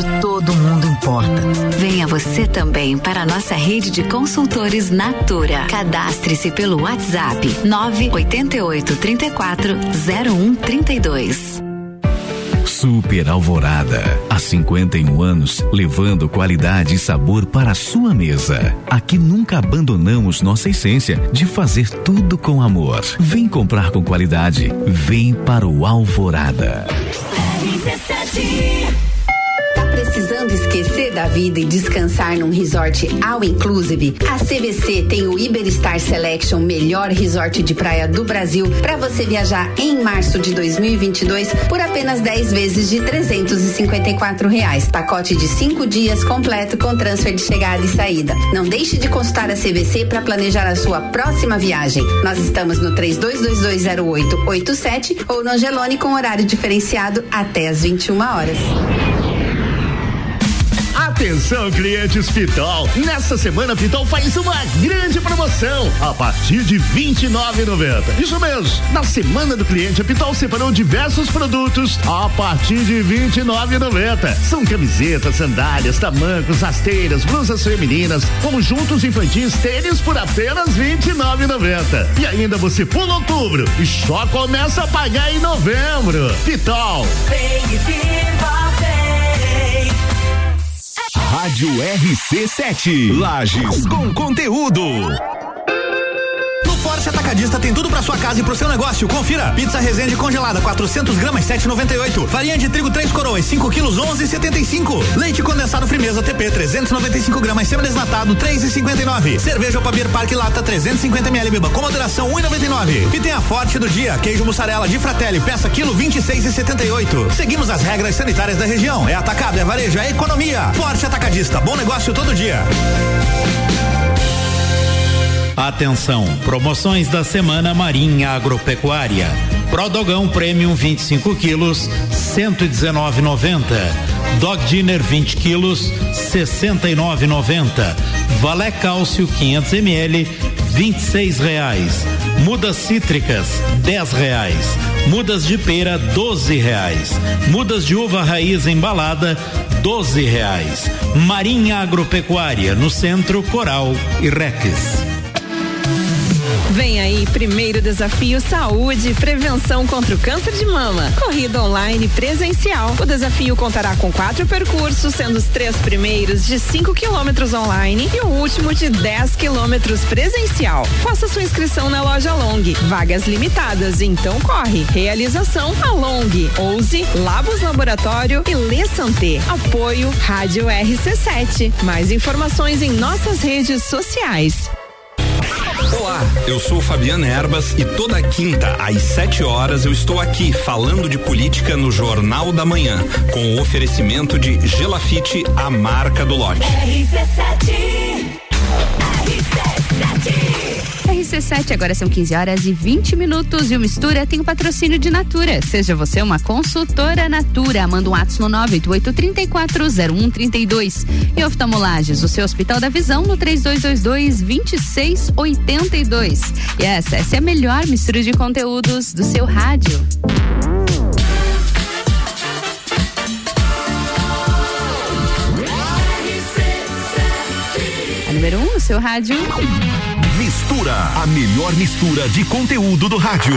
Onde todo mundo importa. Venha você também para a nossa rede de consultores Natura. Cadastre-se pelo WhatsApp 988 34 0132. Super Alvorada. Há 51 anos, levando qualidade e sabor para a sua mesa. Aqui nunca abandonamos nossa essência de fazer tudo com amor. Vem comprar com qualidade. Vem para o Alvorada. Tá precisando esquecer da vida e descansar num resort all inclusive? A CVC tem o Iberstar Selection, melhor resort de praia do Brasil, para você viajar em março de 2022 por apenas 10 vezes de 354 reais. Pacote de 5 dias completo com transfer de chegada e saída. Não deixe de consultar a CVC para planejar a sua próxima viagem. Nós estamos no 32220887 ou no Angelone com horário diferenciado até às 21 horas. Atenção, clientes Pitol. Nessa semana, Pitol faz uma grande promoção a partir de R$ 29,90. Isso mesmo. Na semana do cliente, a Pitol separou diversos produtos a partir de R$ 29,90. São camisetas, sandálias, tamancos, rasteiras, blusas femininas, conjuntos infantis, tênis por apenas R$ 29,90. E ainda você pula outubro e só começa a pagar em novembro. Pitol. Vem e viva. Rádio RC7. Lages com conteúdo. Atacadista tem tudo pra sua casa e pro seu negócio. Confira. Pizza Resende congelada, 400 gramas, 7,98. Farinha de trigo 3 coroas, 5 quilos, 11,75. Leite condensado Frimeza TP, 395 gramas, semi-desnatado, 3,59. Cerveja Opabir Parque Lata, 350 ml, beba com moderação, 1,99. E tem a Forte do dia, queijo mussarela de Fratelli, peça quilo, 26,78. Seguimos as regras sanitárias da região. É atacado, é varejo, é economia. Forte Atacadista, bom negócio todo dia. Atenção, promoções da semana Marinha Agropecuária. Prodogão Premium 25 quilos, 119,90. Dog Dinner 20 quilos, 69,90. Valé Cálcio 500 ml, 26 reais. Mudas cítricas, 10 reais. Mudas de pera, 12 reais. Mudas de uva raiz embalada, 12 reais. Marinha Agropecuária, no centro Coral e Rex. Vem aí, primeiro desafio Saúde e Prevenção contra o Câncer de Mama. Corrida online presencial. O desafio contará com quatro percursos, sendo os três primeiros de 5 quilômetros online e o último de 10 quilômetros presencial. Faça sua inscrição na loja Long. Vagas limitadas, então corre. Realização a Long, Ouse, Labos Laboratório e Lê Santé. Apoio Rádio RC7. Mais informações em nossas redes sociais. Eu sou Fabiana Erbas e toda quinta às 7 horas eu estou aqui falando de política no Jornal da Manhã, com o oferecimento de Gelafite, a marca do lote. RC7, agora são 15 horas e 20 minutos e o Mistura tem o patrocínio de Natura. Seja você uma consultora Natura. Manda um ato no 988-340132. E oftalmolages, o seu Hospital da Visão no 3222-2682. E essa, essa é a melhor mistura de conteúdos do seu rádio. A número 1 um, no seu rádio. Mistura, a melhor mistura de conteúdo do rádio.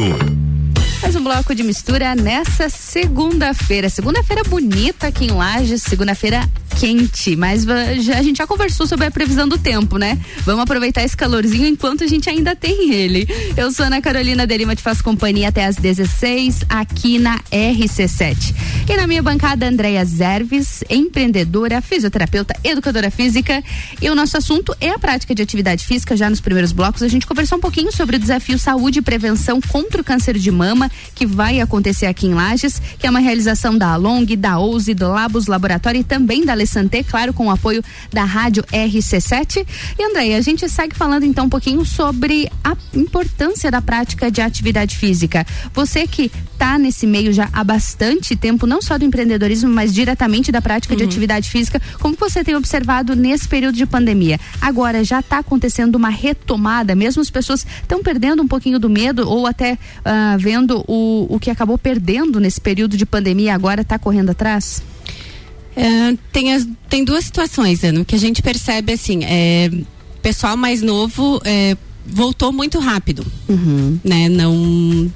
Mais um bloco de mistura nessa segunda-feira. Segunda-feira bonita aqui em Lages, segunda-feira quente, mas já, a gente já conversou sobre a previsão do tempo, né? Vamos aproveitar esse calorzinho enquanto a gente ainda tem ele. Eu sou Ana Carolina de Lima, te faço companhia até às 16 aqui na RC7. E na minha bancada, Andréia Zerves, empreendedora, fisioterapeuta, educadora física. E o nosso assunto é a prática de atividade física. Já nos primeiros blocos, a gente conversou um pouquinho sobre o desafio Saúde e Prevenção contra o Câncer de Mama, que vai acontecer aqui em Lages, que é uma realização da Along, da Ouse, do Labos Laboratório e também da Alessante, claro, com o apoio da Rádio RC7. E Andréia, a gente segue falando então um pouquinho sobre a importância da prática de atividade física. Você que está nesse meio já há bastante tempo, não só do empreendedorismo, mas diretamente da prática de atividade física, como você tem observado nesse período de pandemia? Agora já está acontecendo uma retomada, mesmo as pessoas estão perdendo um pouquinho do medo ou até ah, vendo o, o que acabou perdendo nesse período de pandemia agora está correndo atrás? É, tem, as, tem duas situações, Ana. Que a gente percebe, assim, é, pessoal mais novo é, voltou muito rápido, né? Não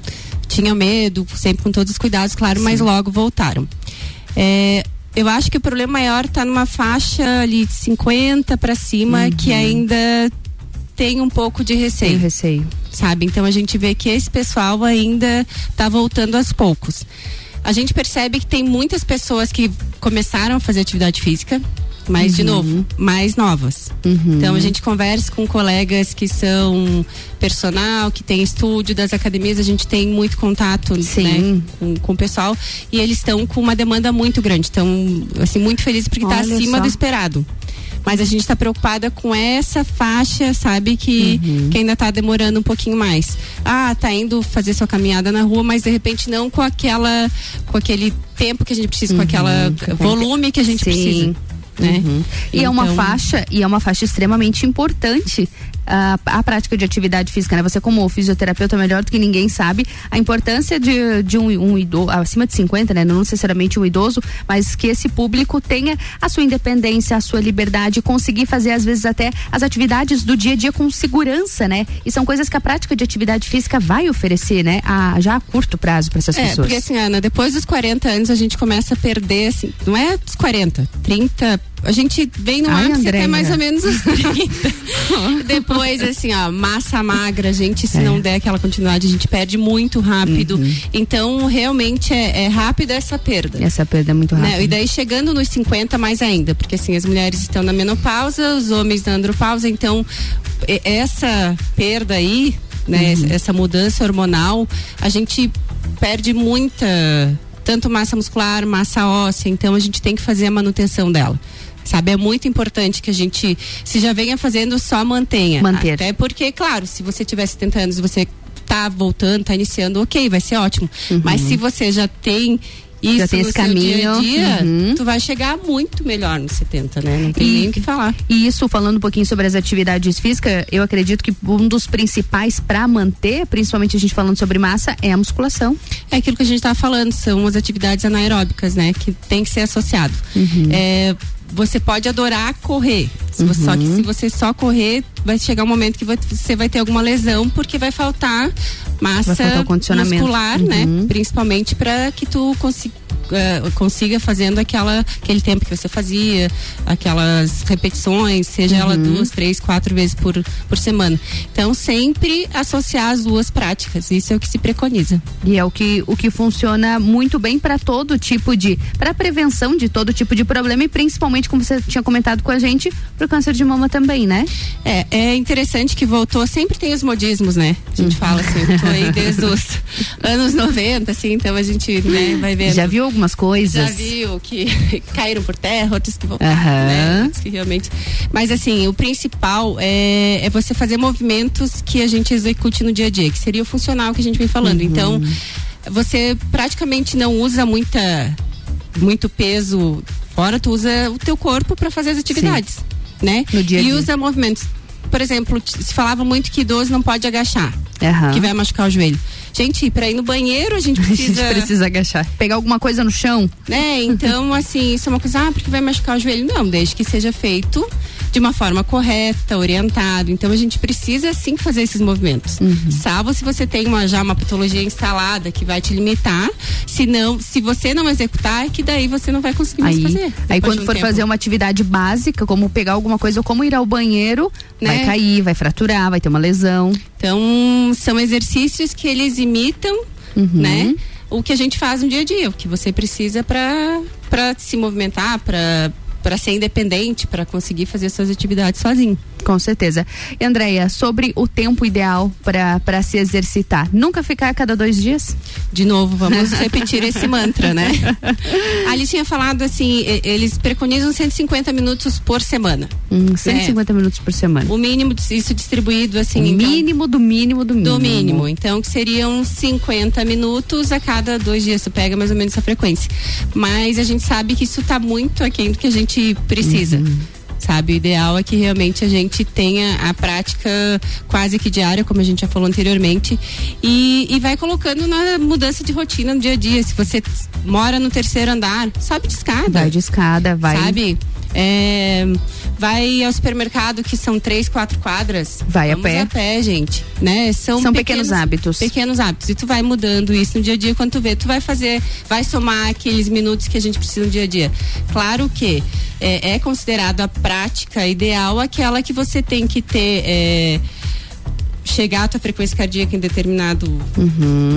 tinha medo, sempre com todos os cuidados, claro, mas logo voltaram. É, eu acho que o problema maior está numa faixa ali de 50 para cima que ainda tem um pouco de receio. Tem receio. Sabe? Então a gente vê que esse pessoal ainda está voltando aos poucos. A gente percebe que tem muitas pessoas que começaram a fazer atividade física, mas de Uhum. novo, mais novas. Então a gente conversa com colegas que são personal, que tem estúdio das academias, a gente tem muito contato né, com, com o pessoal e eles estão com uma demanda muito grande. Estão assim, muito felizes porque está acima só. do esperado. Mas a gente está preocupada com essa faixa, sabe, que, Uhum. que ainda está demorando um pouquinho mais. Ah, tá indo fazer sua caminhada na rua, mas de repente não com aquela, com aquele tempo que a gente precisa, com aquela volume que a gente Sim. precisa. Né? Uhum. E é uma Então- faixa, e é uma faixa extremamente importante ah, a prática de atividade física, né? Você como fisioterapeuta melhor do que ninguém sabe a importância de, de um, um idoso, acima de 50, né? Não necessariamente um idoso, mas que esse público tenha a sua independência, a sua liberdade, conseguir fazer às vezes até as atividades do dia a dia com segurança, né? E são coisas que a prática de atividade física vai oferecer, né? A, já a curto prazo para essas É, pessoas. porque assim, Ana, depois dos 40 anos a gente começa a perder, assim, não é dos 40, 30. A gente vem no Ai, ápice até mais ou menos os 30. depois, assim, ó, massa magra, a gente, se É. não der aquela continuidade, a gente perde muito rápido. Uhum. Então, realmente é, é rápida essa perda. Essa perda é muito Né? rápida. E daí chegando nos 50 mais ainda, porque assim, as mulheres estão na menopausa, os homens na andropausa, então essa perda aí, né, essa- essa mudança hormonal, a gente perde muita tanto massa muscular, massa óssea, então a gente tem que fazer a manutenção dela. Sabe, é muito importante que a gente, se já venha fazendo, só mantenha. Manter. Até porque, claro, se você tiver 70 anos e você tá voltando, tá iniciando, ok, vai ser ótimo. Mas se você já tem isso Já tem no esse seu dia a caminho, dia, uhum. tu vai chegar muito melhor nos 70, né? Não tem E- nem o que falar. E isso, falando um pouquinho sobre as atividades físicas, eu acredito que um dos principais para manter, principalmente a gente falando sobre massa, é a musculação. É aquilo que a gente estava falando, são as atividades anaeróbicas, né? Que tem que ser associado. É, você pode adorar correr, você- só que se você só correr, vai chegar um momento que você vai ter alguma lesão porque vai faltar massa Vai faltar o condicionamento. muscular, né? Principalmente para que tu consiga consiga fazendo aquela aquele tempo que você fazia, aquelas repetições, seja ela Uhum. duas, três, quatro vezes por, por semana. Então sempre associar as duas práticas, isso é o que se preconiza. E é o que, o que funciona muito bem para todo tipo de. para prevenção de todo tipo de problema e principalmente, como você tinha comentado com a gente, pro câncer de mama também, né? É, é interessante que voltou, sempre tem os modismos, né? A gente fala assim, eu tô aí desde os anos 90, assim, então a gente né, vai vendo. Já viu algumas coisas? Já viu que caíram por terra, outros que voltaram, Aham. né? Outros que realmente. Mas assim, o principal é, é você fazer movimentos que a gente execute no dia a dia, que seria o funcional que a gente vem falando. Uhum. Então, você praticamente não usa muita muito peso fora, tu usa o teu corpo para fazer as atividades, né? No dia e dia. usa movimentos. Por exemplo, se falava muito que idoso não pode agachar, Aham. que vai machucar o joelho. Gente, para ir no banheiro a gente A precisa gente precisa agachar. Pegar alguma coisa no chão. né? Então, assim, isso é uma coisa, ah, porque vai machucar o joelho. Não, desde que seja feito de uma forma correta, orientado. Então a gente precisa sim fazer esses movimentos. Uhum. Salvo se você tem uma, já uma patologia instalada que vai te limitar. Se não, se você não executar, é que daí você não vai conseguir mais Aí, fazer. aí quando um for tempo. fazer uma atividade básica, como pegar alguma coisa ou como ir ao banheiro, vai Né? cair, vai fraturar, vai ter uma lesão. Então, são exercícios que eles imitam, Uhum. né? O que a gente faz no dia a dia, o que você precisa para se movimentar, para para ser independente, para conseguir fazer suas atividades sozinho. Com certeza. E Andréia, sobre o tempo ideal para se exercitar, nunca ficar a cada dois dias? De novo, vamos repetir esse mantra, né? Ali tinha falado assim, eles preconizam 150 minutos por semana. Hum, 150 minutos por semana. O mínimo, isso distribuído assim. O então- mínimo do mínimo do mínimo. Do mínimo. Então, que seriam 50 minutos a cada dois dias. Tu pega mais ou menos essa frequência. Mas a gente sabe que isso está muito aquém do que a gente precisa. Sabe, o ideal é que realmente a gente tenha a prática quase que diária, como a gente já falou anteriormente, e, e vai colocando na mudança de rotina no dia a dia. Se você mora no terceiro andar, sobe de escada. Vai de escada, vai. Sabe? É, vai ao supermercado que são três, quatro quadras. Vai a Vamos pé. a pé, gente. Né? São, São pequenos hábitos. Pequenos hábitos. E tu vai mudando isso no dia a dia quando tu vê. Tu vai fazer, vai somar aqueles minutos que a gente precisa no dia a dia. Claro que é, é considerado a prática ideal aquela que você tem que ter. é, chegar a tua frequência cardíaca em determinado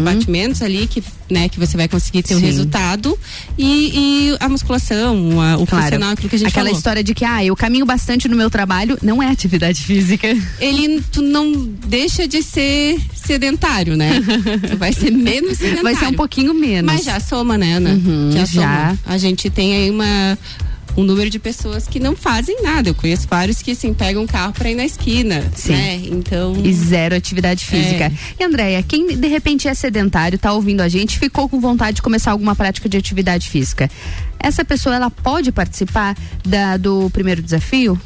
batimentos ali que né que você vai conseguir ter o Uhum. Sim. resultado e, e a musculação a- o Claro. funcional aquilo que a gente Aquela falou. história de que, ah, eu caminho bastante no meu trabalho, não é atividade física. ele tu não deixa de ser sedentário, né? tu vai ser menos sedentário. Vai ser um pouquinho menos. Mas já soma, né, Ana? Uhum, já, já. soma. A gente tem aí uma um número de pessoas que não fazem nada. Eu conheço vários que assim pegam um carro para ir na esquina, Sim. né? Então E zero atividade física. É. E Andréia, quem de repente é sedentário, tá ouvindo a gente, ficou com vontade de começar alguma prática de atividade física. Essa pessoa, ela pode participar da, do primeiro desafio?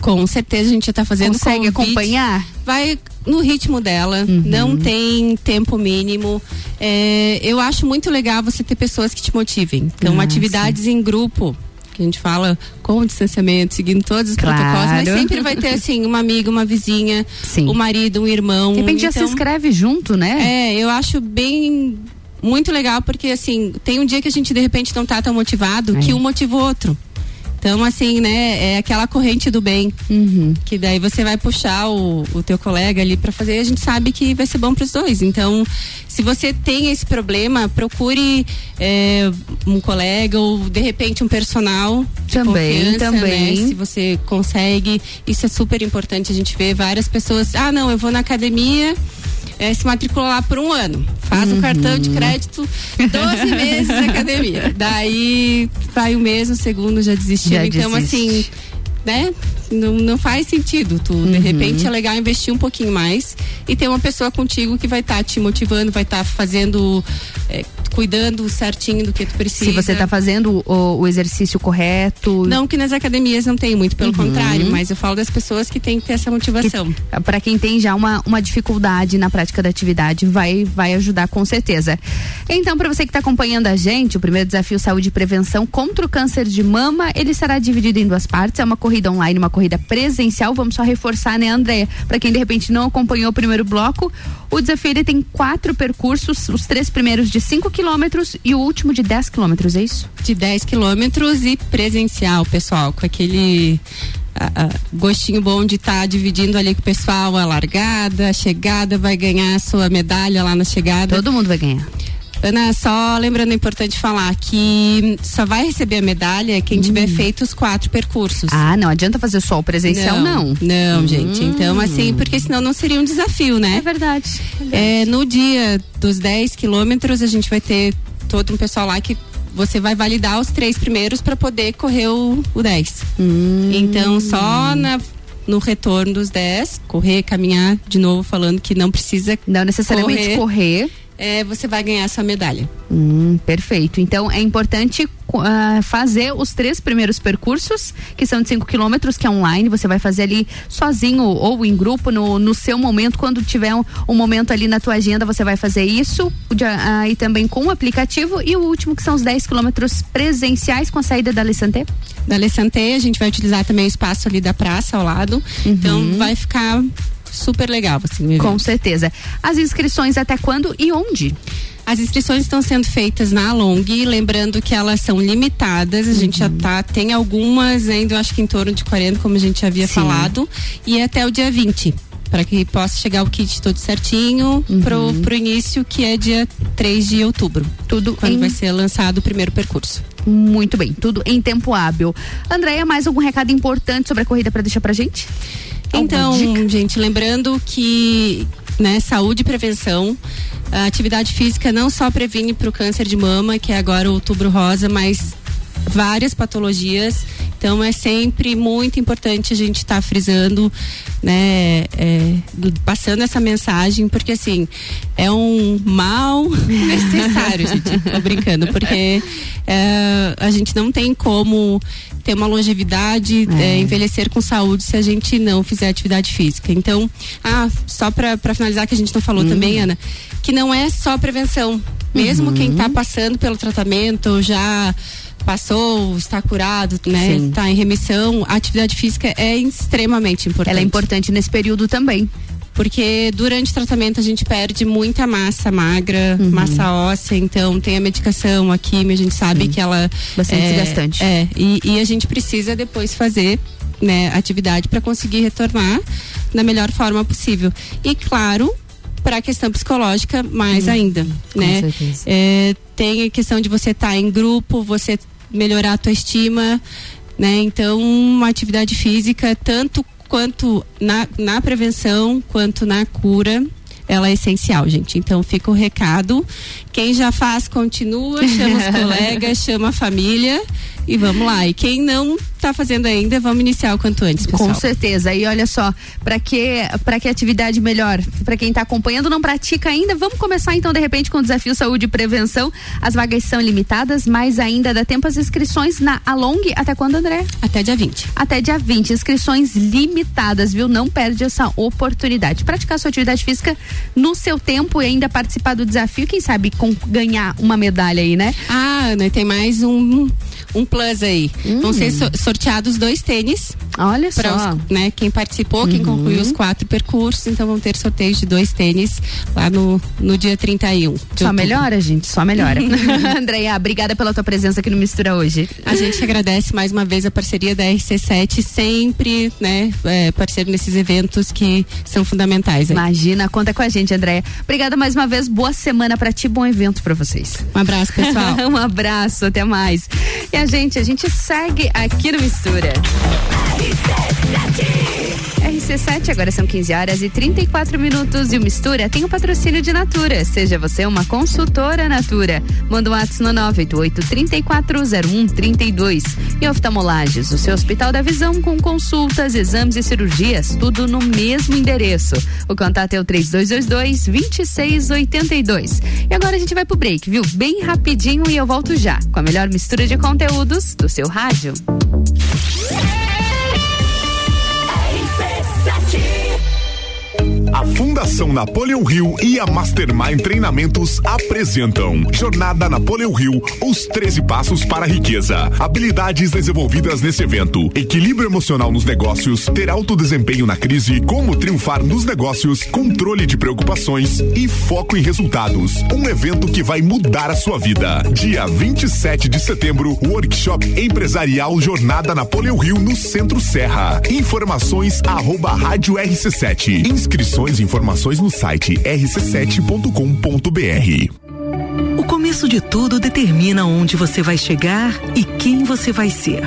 Com certeza a gente já tá fazendo Consegue convite. acompanhar? Vai no ritmo dela, Uhum. não tem tempo mínimo. É, eu acho muito legal você ter pessoas que te motivem. Então, Ah, atividades em grupo. Que a gente fala com distanciamento, seguindo todos os Claro. protocolos, mas sempre vai ter assim, uma amiga, uma vizinha, Sim. o marido, um irmão. De repente já se Então, inscreve junto, né? É, eu acho bem muito legal porque assim, tem um dia que a gente de repente não tá tão motivado É. que um motiva o outro. Então, assim, né, é aquela corrente do bem. Uhum. Que daí você vai puxar o, o teu colega ali para fazer e a gente sabe que vai ser bom para os dois. Então, se você tem esse problema, procure é, um colega ou de repente um personal Também, confiança, também. né? Se você consegue, isso é super importante. A gente vê várias pessoas, ah, não, eu vou na academia. É, se matricula lá por um ano, faz um cartão de crédito, 12 meses de academia. Daí vai o mês, o segundo já desistiu. Já então, desiste. assim, né? Não, não faz sentido. Tu, de repente, é legal investir um pouquinho mais e ter uma pessoa contigo que vai estar te motivando, vai estar fazendo, é, cuidando certinho do que tu precisa. Se você está fazendo o, o exercício correto. Não que nas academias não tem muito, pelo contrário, mas eu falo das pessoas que têm que ter essa motivação. Para quem tem já uma, uma dificuldade na prática da atividade, vai, vai ajudar com certeza. Então, para você que está acompanhando a gente, o primeiro desafio Saúde e Prevenção contra o câncer de mama, ele será dividido em duas partes. É uma corrida online, uma corrida presencial. Vamos só reforçar, né, Andréia? Para quem de repente não acompanhou o primeiro bloco, o desafio ele tem quatro percursos, os três primeiros de 5 quilômetros e o último de 10 quilômetros, é isso? De 10 quilômetros e presencial, pessoal, com aquele gostinho bom de estar dividindo ali com o pessoal a largada, a chegada, vai ganhar a sua medalha lá na chegada. Todo mundo vai ganhar. Ana, só lembrando, é importante falar que só vai receber a medalha quem tiver feito os quatro percursos. Hum. Ah, não adianta fazer só o presencial, não. Não, Hum. gente. Então, assim, porque senão não seria um desafio, né? É verdade. É, no dia dos 10 quilômetros, a gente vai ter todo um pessoal lá que você vai validar os três primeiros para poder correr o, o 10. Hum. Então, só na no retorno dos 10, correr, caminhar, de novo falando que não precisa Não necessariamente correr. É, você vai ganhar essa medalha. Hum, perfeito. Então é importante uh, fazer os três primeiros percursos, que são de 5 quilômetros, que é online. Você vai fazer ali sozinho ou em grupo, no, no seu momento. Quando tiver um, um momento ali na tua agenda, você vai fazer isso. Aí uh, também com o aplicativo. E o último, que são os 10 quilômetros presenciais com a saída da Alessandé? Da Alessandé, a gente vai utilizar também o espaço ali da praça ao lado. Então Uhum. vai ficar super legal, assim. Com certeza. As inscrições até quando e onde? As inscrições estão sendo feitas na Long, lembrando que elas são limitadas, a gente Uhum. já tá, tem algumas ainda, eu acho que em torno de 40, como a gente havia Sim. falado, e é até o dia 20. Para que possa chegar o kit todo certinho pro, pro início, que é dia 3 de outubro. Tudo quando em- vai ser lançado o primeiro percurso. Muito bem, tudo em tempo hábil. Andréia, mais algum recado importante sobre a corrida para deixar pra gente? Então, gente, lembrando que né, saúde e prevenção, a atividade física não só previne para o câncer de mama, que é agora o outubro rosa, mas várias patologias. Então é sempre muito importante a gente estar frisando, né, é, passando essa mensagem, porque assim é um mal necessário, gente. Tô brincando, porque é, a gente não tem como ter uma longevidade, é, envelhecer com saúde se a gente não fizer atividade física. Então, ah, só para finalizar que a gente não falou Uhum. também, Ana, que não é só prevenção. Mesmo Uhum. quem está passando pelo tratamento já passou, está curado, né? Sim. Está em remissão, a atividade física é extremamente importante. Ela é importante nesse período também. Porque durante o tratamento a gente perde muita massa magra, Uhum. massa óssea, então tem a medicação, a químia, a gente sabe que ela Bastante é, desgastante. É, e, e a gente precisa depois fazer né, atividade para conseguir retornar da melhor forma possível. E claro, para a questão psicológica, mais ainda, né? Certeza. É, tem a questão de você estar em grupo, você melhorar a tua estima, né? Então, uma atividade física, tanto quanto na, na prevenção, quanto na cura, ela é essencial, gente. Então, fica o recado. Quem já faz, continua, chama os colegas, chama a família e vamos lá. E quem não está fazendo ainda, vamos iniciar o quanto antes, pessoal. Com certeza. E olha só, para que para que atividade melhor? Para quem está acompanhando não pratica ainda, vamos começar então de repente com o desafio saúde e prevenção. As vagas são limitadas, mas ainda dá tempo as inscrições na Along até quando, André? Até dia 20. Até dia 20, inscrições limitadas, viu? Não perde essa oportunidade. Praticar sua atividade física no seu tempo e ainda participar do desafio, quem sabe com ganhar uma medalha aí, né? Ah, Ana, tem mais um, um plus aí. Vão ser so- sorteados dois tênis. Olha só. os- né, quem participou, quem Uhum. concluiu os quatro percursos, então vão ter sorteios de dois tênis lá no, no dia 31. de Só melhora, gente, só melhora. Andréia, obrigada pela tua presença aqui no Mistura hoje. A gente agradece mais uma vez a parceria da RC7, sempre, né, é, parceiro nesses eventos que são fundamentais. aí. Imagina, conta com a gente, Andréia. Obrigada mais uma vez, boa semana pra ti, bom evento pra vocês. Um abraço, pessoal. um abraço, até mais. E a gente, a gente segue aqui no Mistura. RC7, agora são 15 horas e 34 minutos. E o Mistura tem o patrocínio de Natura. Seja você uma consultora Natura. Manda um WhatsApp no 988 340132. E oftalmolages, o seu Hospital da Visão com consultas, exames e cirurgias, tudo no mesmo endereço. O contato é o 3222 2682. E agora a gente vai pro break, viu? Bem rapidinho e eu volto já com a melhor mistura de conteúdos do seu rádio. A Fundação Napoleão Rio e a Mastermind Treinamentos apresentam Jornada Napoleão Rio, os 13 passos para a riqueza. Habilidades desenvolvidas nesse evento: equilíbrio emocional nos negócios, ter alto desempenho na crise, como triunfar nos negócios, controle de preocupações e foco em resultados. Um evento que vai mudar a sua vida. Dia 27 de setembro, workshop empresarial Jornada Napoleão Rio no Centro Serra. Informações arroba rádio RC7. Inscrições e informações no site rc7.com.br. O começo de tudo determina onde você vai chegar e quem você vai ser.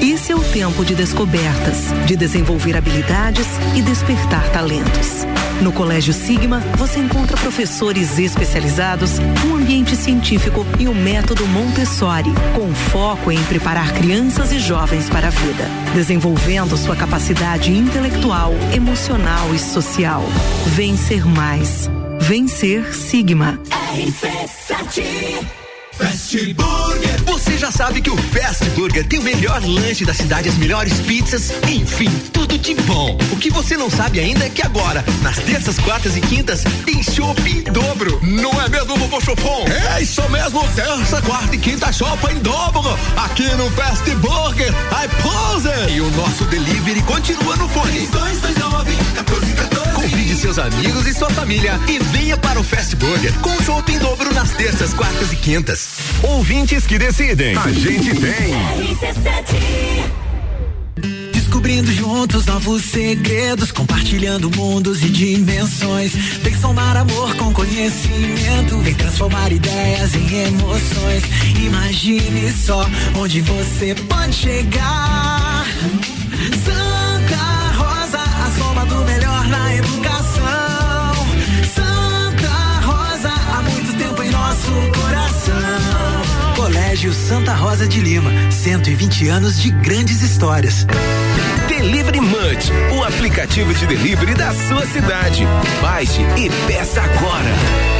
Esse é o tempo de descobertas, de desenvolver habilidades e despertar talentos. No Colégio Sigma, você encontra professores especializados, um ambiente científico e o método Montessori, com foco em preparar crianças e jovens para a vida, desenvolvendo sua capacidade intelectual, emocional e social. Vencer mais. Vencer Sigma. RC7 Fast Burger, Você já sabe que o Fast Burger tem o melhor lanche da cidade, as melhores pizzas, enfim, tudo de bom. O que você não sabe ainda é que agora, nas terças, quartas e quintas, tem chopp em dobro. Não é mesmo, vovô Chopon? É isso mesmo, terça, quarta e quinta chopp em dobro. Aqui no Fast Burger, I pose. E o nosso delivery continua no fone. 229 1414. Convide seus amigos e sua família e venha para o Fast Burger com chopp em dobro nas terças, quartas e quintas. Ouvintes que decidem. A gente tem. Descobrindo juntos novos segredos, compartilhando mundos e dimensões. Vem somar amor com conhecimento, vem transformar ideias em emoções. Imagine só onde você pode chegar. Santa Rosa, a soma do melhor na educação. Santa Rosa, há muito tempo em nosso coração. Colégio Santa Rosa de Lima, 120 anos de grandes histórias. Delivery Munch, o aplicativo de delivery da sua cidade. Baixe e peça agora.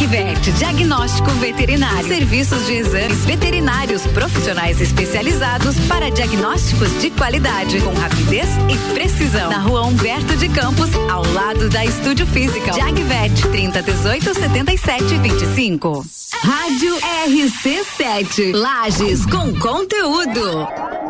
Jagvet, diagnóstico veterinário. Serviços de exames veterinários profissionais especializados para diagnósticos de qualidade, com rapidez e precisão. Na rua Humberto de Campos, ao lado da Estúdio Física. Jagvet, 30 18 77 25. Rádio RC7. Lages com conteúdo.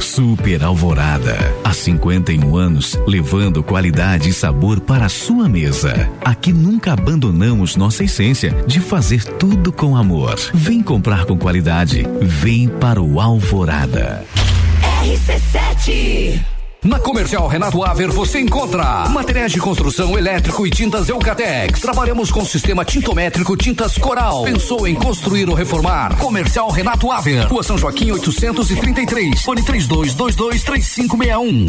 Super Alvorada. Há 51 anos, levando qualidade e sabor para a sua mesa. Aqui nunca abandonamos nossa essência de fazer tudo com amor. Vem comprar com qualidade. Vem para o Alvorada. RC7. Na Comercial Renato Aver você encontra materiais de construção elétrico e tintas Eucatex. Trabalhamos com sistema tintométrico Tintas Coral. Pensou em construir ou reformar? Comercial Renato Aver. Rua São Joaquim 833. Fone 32223561.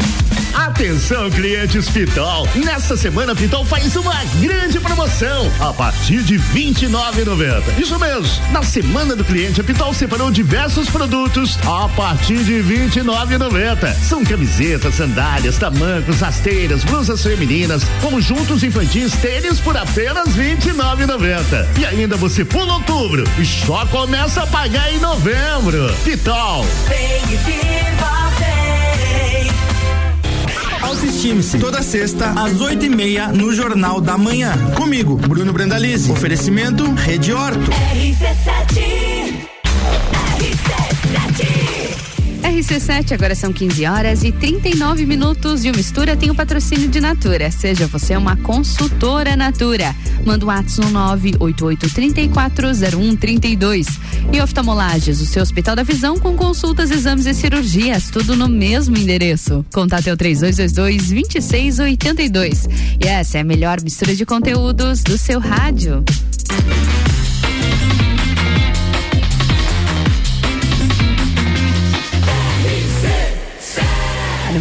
Atenção, clientes Pitol. Nessa semana, Pitol faz uma grande promoção a partir de R$ 29,90. Isso mesmo. Na semana do cliente, a Pitol separou diversos produtos a partir de R$ 29,90. São camisetas, sandálias, tamancos, rasteiras, blusas femininas, conjuntos infantis, tênis por apenas R$ 29,90. E ainda você pula outubro e só começa a pagar em novembro. Pitol. Vem e viva, vem. Toda sexta, às oito e meia, no Jornal da Manhã. Comigo, Bruno Brandalize. Oferecimento Rede Horto. RC7. RC7, agora são 15 horas e 39 minutos de mistura tem o patrocínio de Natura. Seja você uma consultora Natura. Manda um WhatsApp no 988340132. E oftalmolages, o seu Hospital da Visão com consultas, exames e cirurgias, tudo no mesmo endereço. Contate é o 3222-2682. E essa é a melhor mistura de conteúdos do seu rádio.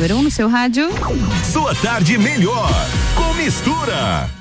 Número 1 um no seu rádio. Sua tarde melhor com mistura.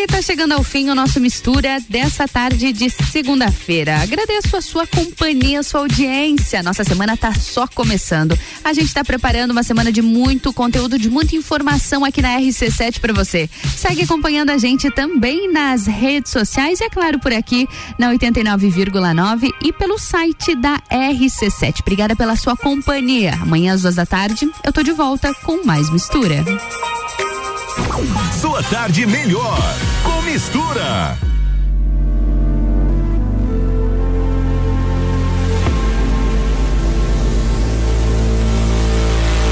E tá chegando ao fim o nosso mistura dessa tarde de segunda-feira. Agradeço a sua companhia, a sua audiência. Nossa semana tá só começando. A gente tá preparando uma semana de muito conteúdo, de muita informação aqui na RC7 para você. Segue acompanhando a gente também nas redes sociais e é claro por aqui na 89,9 e pelo site da RC7. Obrigada pela sua companhia. Amanhã às duas da tarde eu tô de volta com mais mistura. Sua tarde melhor com mistura.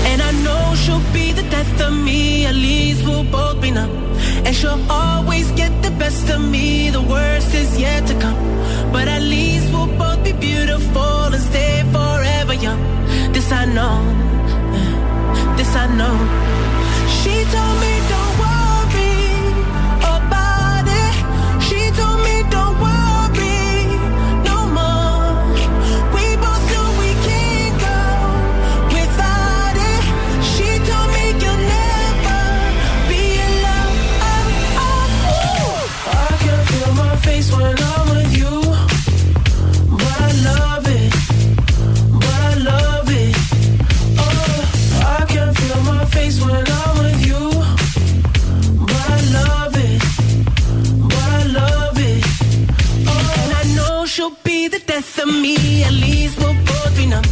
And I know she'll be the death of me, at least we'll both be numb. And she'll always get the best of me, the worst is yet to come. But at least we'll both be beautiful and stay forever young. This I know, this I know. She told me she'll be the death of me. At least we'll both be numb.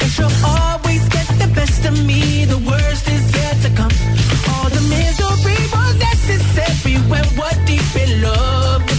And she'll always get the best of me. The worst is yet to come. All the misery was necessary when we're deep in love.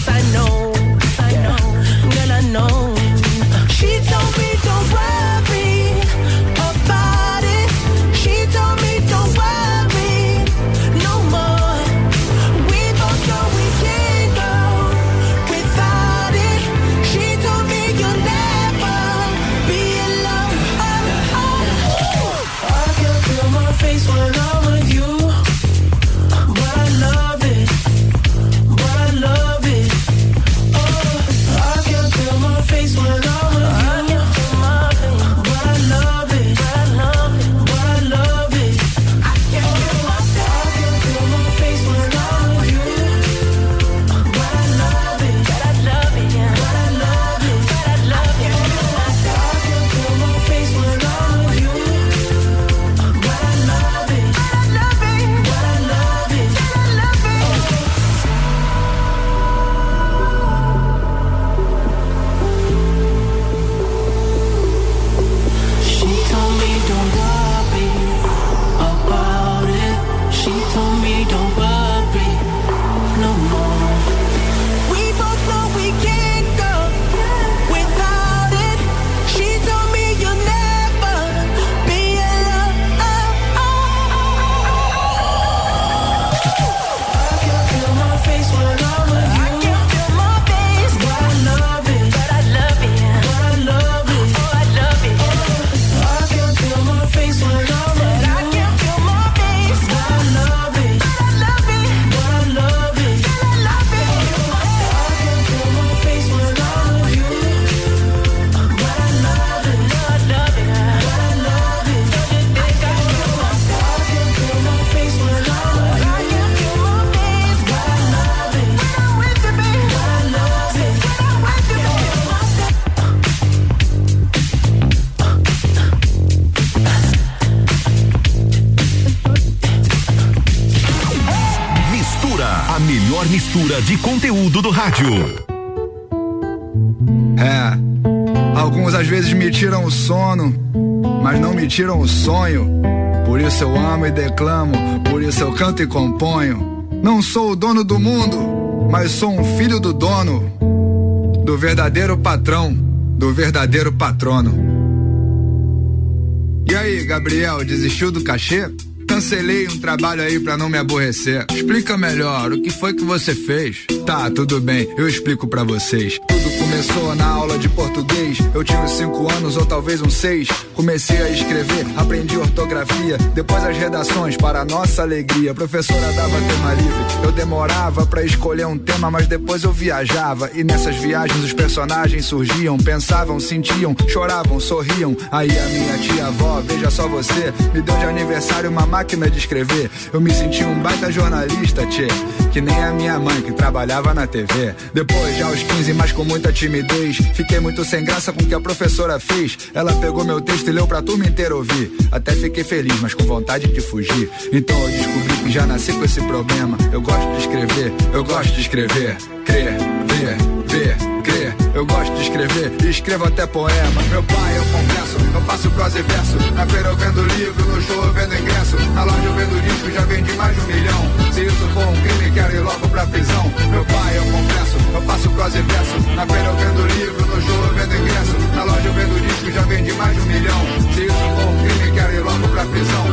Sono, mas não me tiram o sonho. Por isso eu amo e declamo, por isso eu canto e componho. Não sou o dono do mundo, mas sou um filho do dono, do verdadeiro patrão, do verdadeiro patrono. E aí, Gabriel, desistiu do cachê? Cancelei um trabalho aí pra não me aborrecer. Explica melhor, o que foi que você fez? Tá, tudo bem, eu explico pra vocês. Tudo começou na aula de português. Eu tinha cinco anos ou talvez uns seis. Comecei a escrever, aprendi ortografia. Depois as redações, para nossa alegria. A professora dava tema livre. Eu demorava pra escolher um tema, mas depois eu viajava. E nessas viagens os personagens surgiam, pensavam, sentiam, choravam, sorriam. Aí a minha tia-avó, veja só você, me deu de aniversário uma máquina de escrever. Eu me senti um baita jornalista, tchê. Que nem a minha mãe que trabalhava na TV. Depois, já aos 15, mas com muita timidez. Fiquei muito sem graça com o que a professora fez. Ela pegou meu texto e leu pra turma inteira ouvir. Até fiquei feliz, mas com vontade de fugir. Então eu descobri que já nasci com esse problema. Eu gosto de escrever, eu gosto de escrever. Crer, ver. Eu gosto de escrever escrevo até poema. Meu pai, eu confesso, eu faço prosa e verso. Na feira eu vendo livro, no show eu vendo ingresso. Na loja eu vendo disco, já vendi mais de um milhão. Se isso for um crime, quero ir logo pra prisão. Meu pai, eu confesso, eu faço prosa e verso. Na feira eu vendo livro, no show eu vendo ingresso. Na loja eu vendo disco, já vendi mais de um milhão. Se isso for um crime, quero ir logo pra prisão.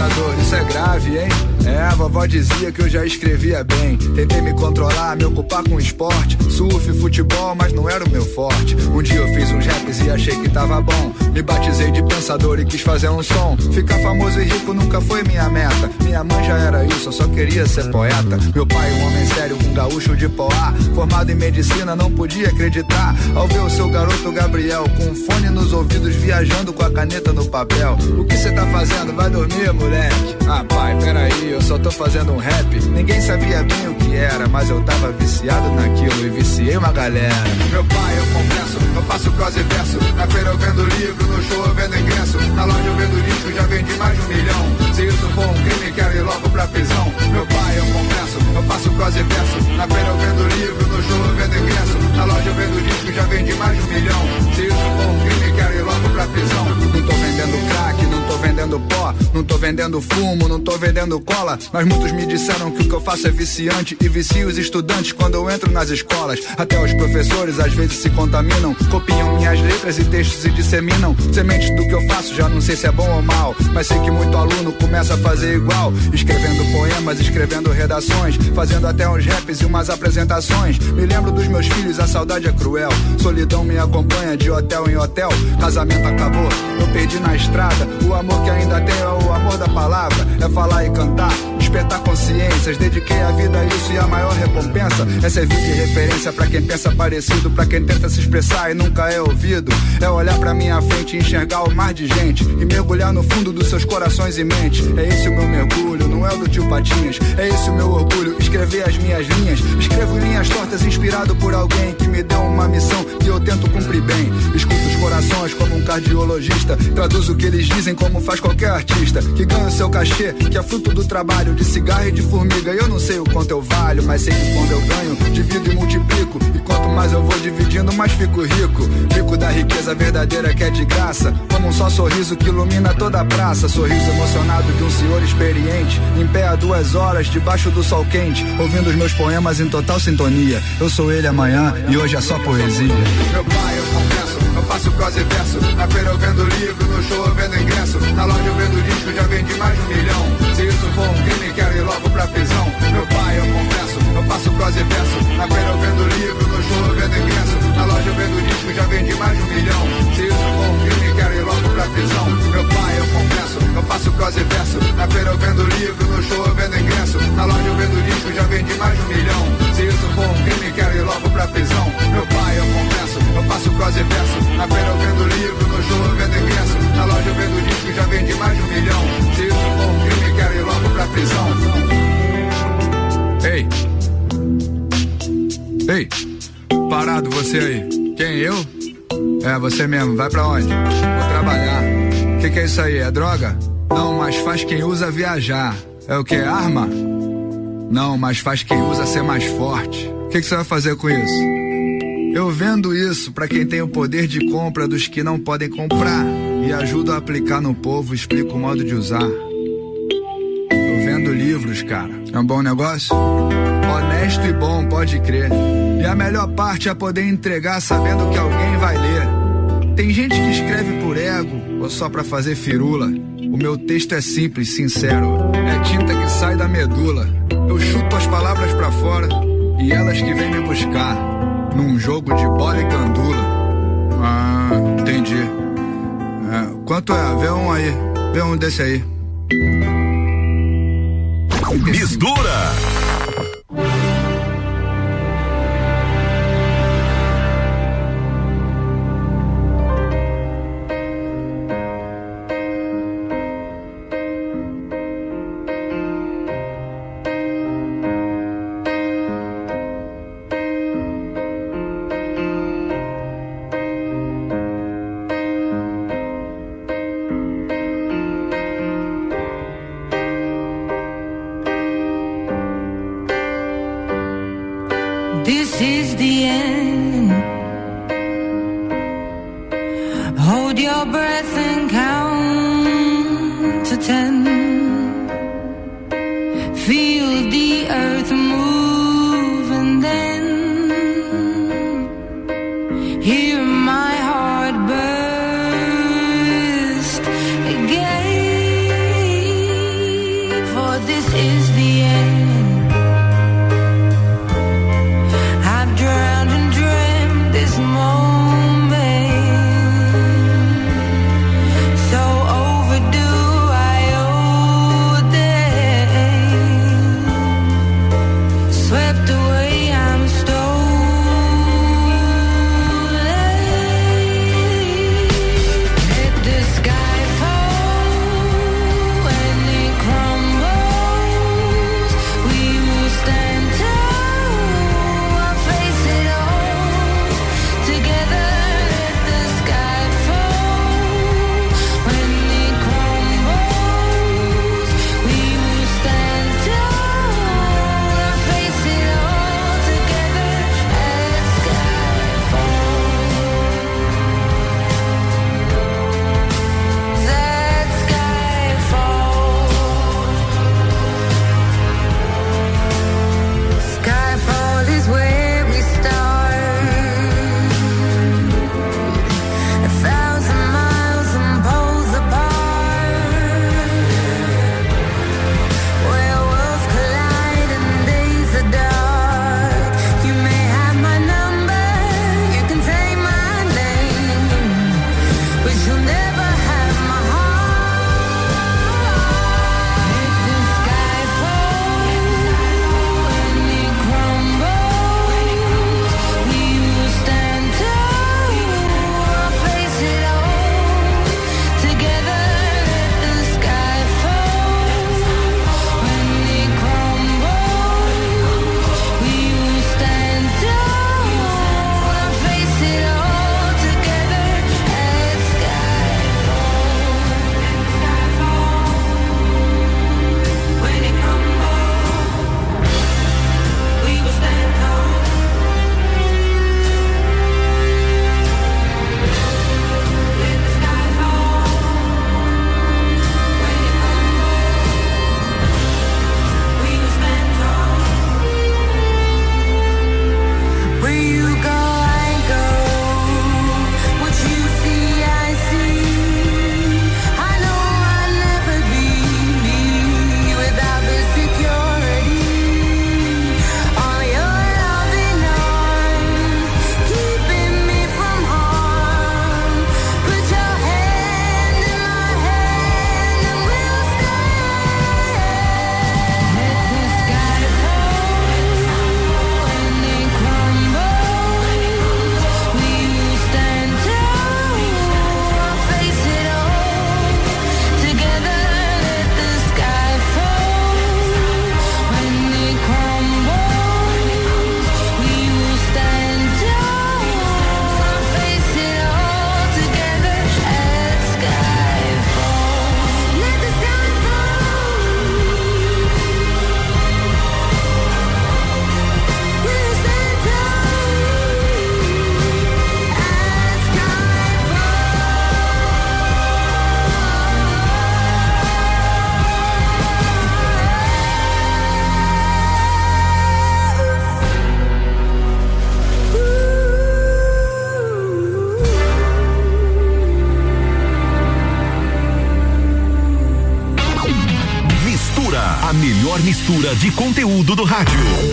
Pensador, isso é grave, hein? É, a vovó dizia que eu já escrevia bem. Tentei me controlar, me ocupar com esporte. Surf, futebol, mas não era o meu forte. Um dia eu fiz uns raps e achei que tava bom. Me batizei de pensador e quis fazer um som. Ficar famoso e rico nunca foi minha meta. Minha mãe já era isso, eu só queria ser poeta. Meu pai, um homem sério, um gaúcho de Poá. Formado em medicina, não podia acreditar. Ao ver o seu garoto Gabriel com um fone nos ouvidos, viajando com a caneta no papel. O que você tá fazendo? Vai dormir, moleque? Ah, pai, peraí, eu só tô fazendo um rap. Ninguém sabia bem o que era, mas eu tava viciado naquilo e viciei uma galera. Meu pai, eu confesso, eu faço prosa e verso. Na feira eu vendo livro, no show eu vendo ingresso. Na loja eu vendo disco, já vendi mais de um milhão. Se isso for um crime, quero ir logo pra prisão. Meu pai, eu confesso, eu faço prosa e verso. Na feira eu vendo livro, no show eu vendo ingresso. Na loja eu vendo disco, já vendi mais de um milhão. Se isso for um crime, quero ir logo pra prisão. Não tô vendendo crack, tô vendendo pó, não tô vendendo fumo, não tô vendendo cola. Mas muitos me disseram que o que eu faço é viciante e vicio os estudantes quando eu entro nas escolas. Até os professores às vezes se contaminam, copiam minhas letras e textos e disseminam sementes do que eu faço. Já não sei se é bom ou mal, mas sei que muito aluno começa a fazer igual, escrevendo poemas, escrevendo redações, fazendo até uns raps e umas apresentações. Me lembro dos meus filhos, a saudade é cruel. Solidão me acompanha de hotel em hotel. Casamento acabou, eu perdi na estrada. O amor que ainda tenho é o amor da palavra. É falar e cantar, despertar consciências. Dediquei a vida a isso e a maior recompensa é servir de referência pra quem pensa parecido, pra quem tenta se expressar e nunca é ouvido. É olhar pra minha frente e enxergar o mar de gente e mergulhar no fundo dos seus corações e mentes. É esse o meu mergulho, não é o do tio Patinhas. É esse o meu orgulho, escrever as minhas linhas. Escrevo linhas tortas inspirado por alguém que me deu uma missão que eu tento cumprir bem. Escuto os corações como um cardiologista. Traduzo o que eles dizem como faz qualquer artista. Que ganha o seu cachê, que é fruto do trabalho de cigarro e de formiga. Eu não sei o quanto eu valho, mas sei que quando eu ganho, divido e multiplico. E quanto mais eu vou dividindo, mais fico rico. Rico da riqueza verdadeira que é de graça. Como um só sorriso que ilumina toda a praça. Sorriso emocionado de um senhor experiente. Em pé há duas horas, debaixo do sol quente. Ouvindo os meus poemas em total sintonia. Eu sou ele amanhã e hoje é só poesia. Meu pai, eu eu faço prosa e verso. Na feira eu vendo livro, no show eu vendo ingresso. Na loja eu vendo disco, já vendi mais de um milhão. Se isso for um crime, quero ir logo pra prisão. Meu pai, eu confesso, eu faço prosa e verso. Na feira eu vendo livro, no show eu vendo ingresso. Na loja eu vendo disco, já vendi mais de um milhão. Se isso for um crime, quero ir logo pra prisão. Meu pai, eu faço prosa e verso. Na feira eu vendo livro, no show eu vendo ingresso. Na loja eu vendo disco, já vendi mais de um milhão. Se isso for um crime, quero ir logo pra prisão. Meu pai, eu confesso, eu faço prosa e verso. Na feira eu vendo livro, no show eu vendo ingresso. Na loja eu vendo disco, já vendi mais de um milhão. Se isso for um crime, quero ir logo pra prisão. Ei! Ei! Parado você aí. Quem, eu? É, você mesmo. Vai pra onde? Vou trabalhar. Que, que é isso aí? É droga? Não, mas faz quem usa viajar. É o que? Arma? Não, mas faz quem usa ser mais forte. O que, que você vai fazer com isso? Eu vendo isso pra quem tem o poder de compra dos que não podem comprar e ajudo a aplicar no povo, explico o modo de usar. Eu vendo livros, cara. É um bom negócio? Honesto e bom, pode crer. E a melhor parte é poder entregar sabendo que alguém vai ler. Tem gente que escreve por ego ou só pra fazer firula. O meu texto é simples, sincero. É tinta que sai da medula. Eu chuto as palavras pra fora e elas que vêm me buscar. Num jogo de bola e gandula. Ah, entendi. É, quanto é? Vê um aí. Vê um desse aí. Mistura. Conteúdo do rádio.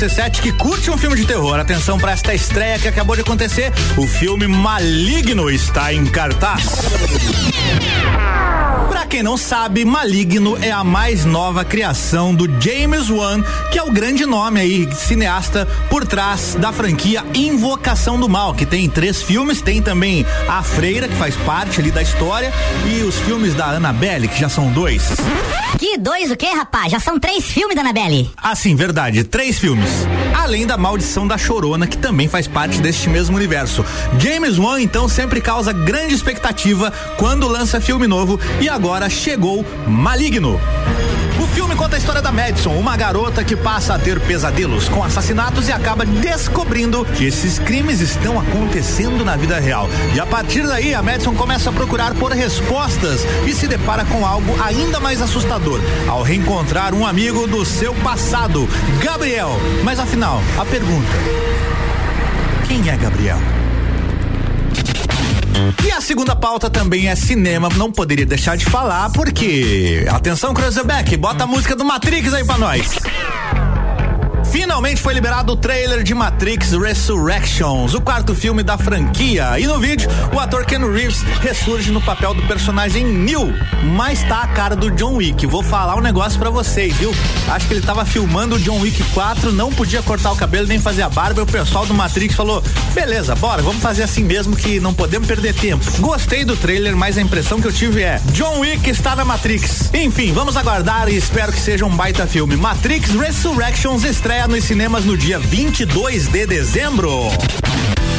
RC7 que curte um filme de terror, atenção para esta estreia que acabou de acontecer. O filme Maligno está em cartaz. Pra quem não sabe, Maligno é a mais nova criação do James Wan, que é o grande nome aí, cineasta por trás da franquia Invocação do Mal, que tem três filmes, tem também A Freira, que faz parte ali da história, e os filmes da Annabelle, que já são dois. Que dois o quê, rapaz? Já são três filmes da Anabelle. Ah, sim, verdade. Três filmes. Além da Maldição da Chorona, que também faz parte deste mesmo universo. James Wan, então, sempre causa grande expectativa quando lança filme novo e agora chegou Maligno. Filme conta a história da Madison, uma garota que passa a ter pesadelos com assassinatos e acaba descobrindo que esses crimes estão acontecendo na vida real. E a partir daí, a Madison começa a procurar por respostas e se depara com algo ainda mais assustador ao reencontrar um amigo do seu passado, Gabriel. Mas afinal, a pergunta: quem é Gabriel? E a segunda pauta também é cinema, não poderia deixar de falar, porque. Atenção, Cruzeback, bota a música do Matrix aí pra nós. Finalmente foi liberado o trailer de Matrix Resurrections, o quarto filme da franquia. E no vídeo, o ator Ken Reeves ressurge no papel do personagem Neo, mas tá a cara do John Wick. Vou falar um negócio pra vocês, viu? Acho que ele tava filmando o John Wick 4, não podia cortar o cabelo nem fazer a barba. E o pessoal do Matrix falou: beleza, bora, vamos fazer assim mesmo que não podemos perder tempo. Gostei do trailer, mas a impressão que eu tive é: John Wick está na Matrix. Enfim, vamos aguardar e espero que seja um baita filme. Matrix Resurrections estreia nos cinemas no dia 22 de dezembro.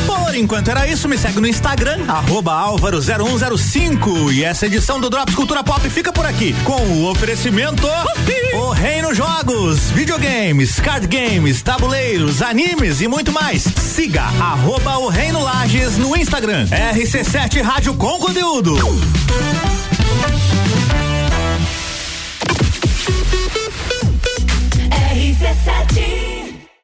Por enquanto era isso, me segue no Instagram, arroba álvaro0105. E essa edição do Drops Cultura Pop fica por aqui, com o oferecimento O Reino Jogos, videogames, card games, tabuleiros, animes e muito mais. Siga arroba o Reino Lages no Instagram. RC7 Rádio com conteúdo. RC7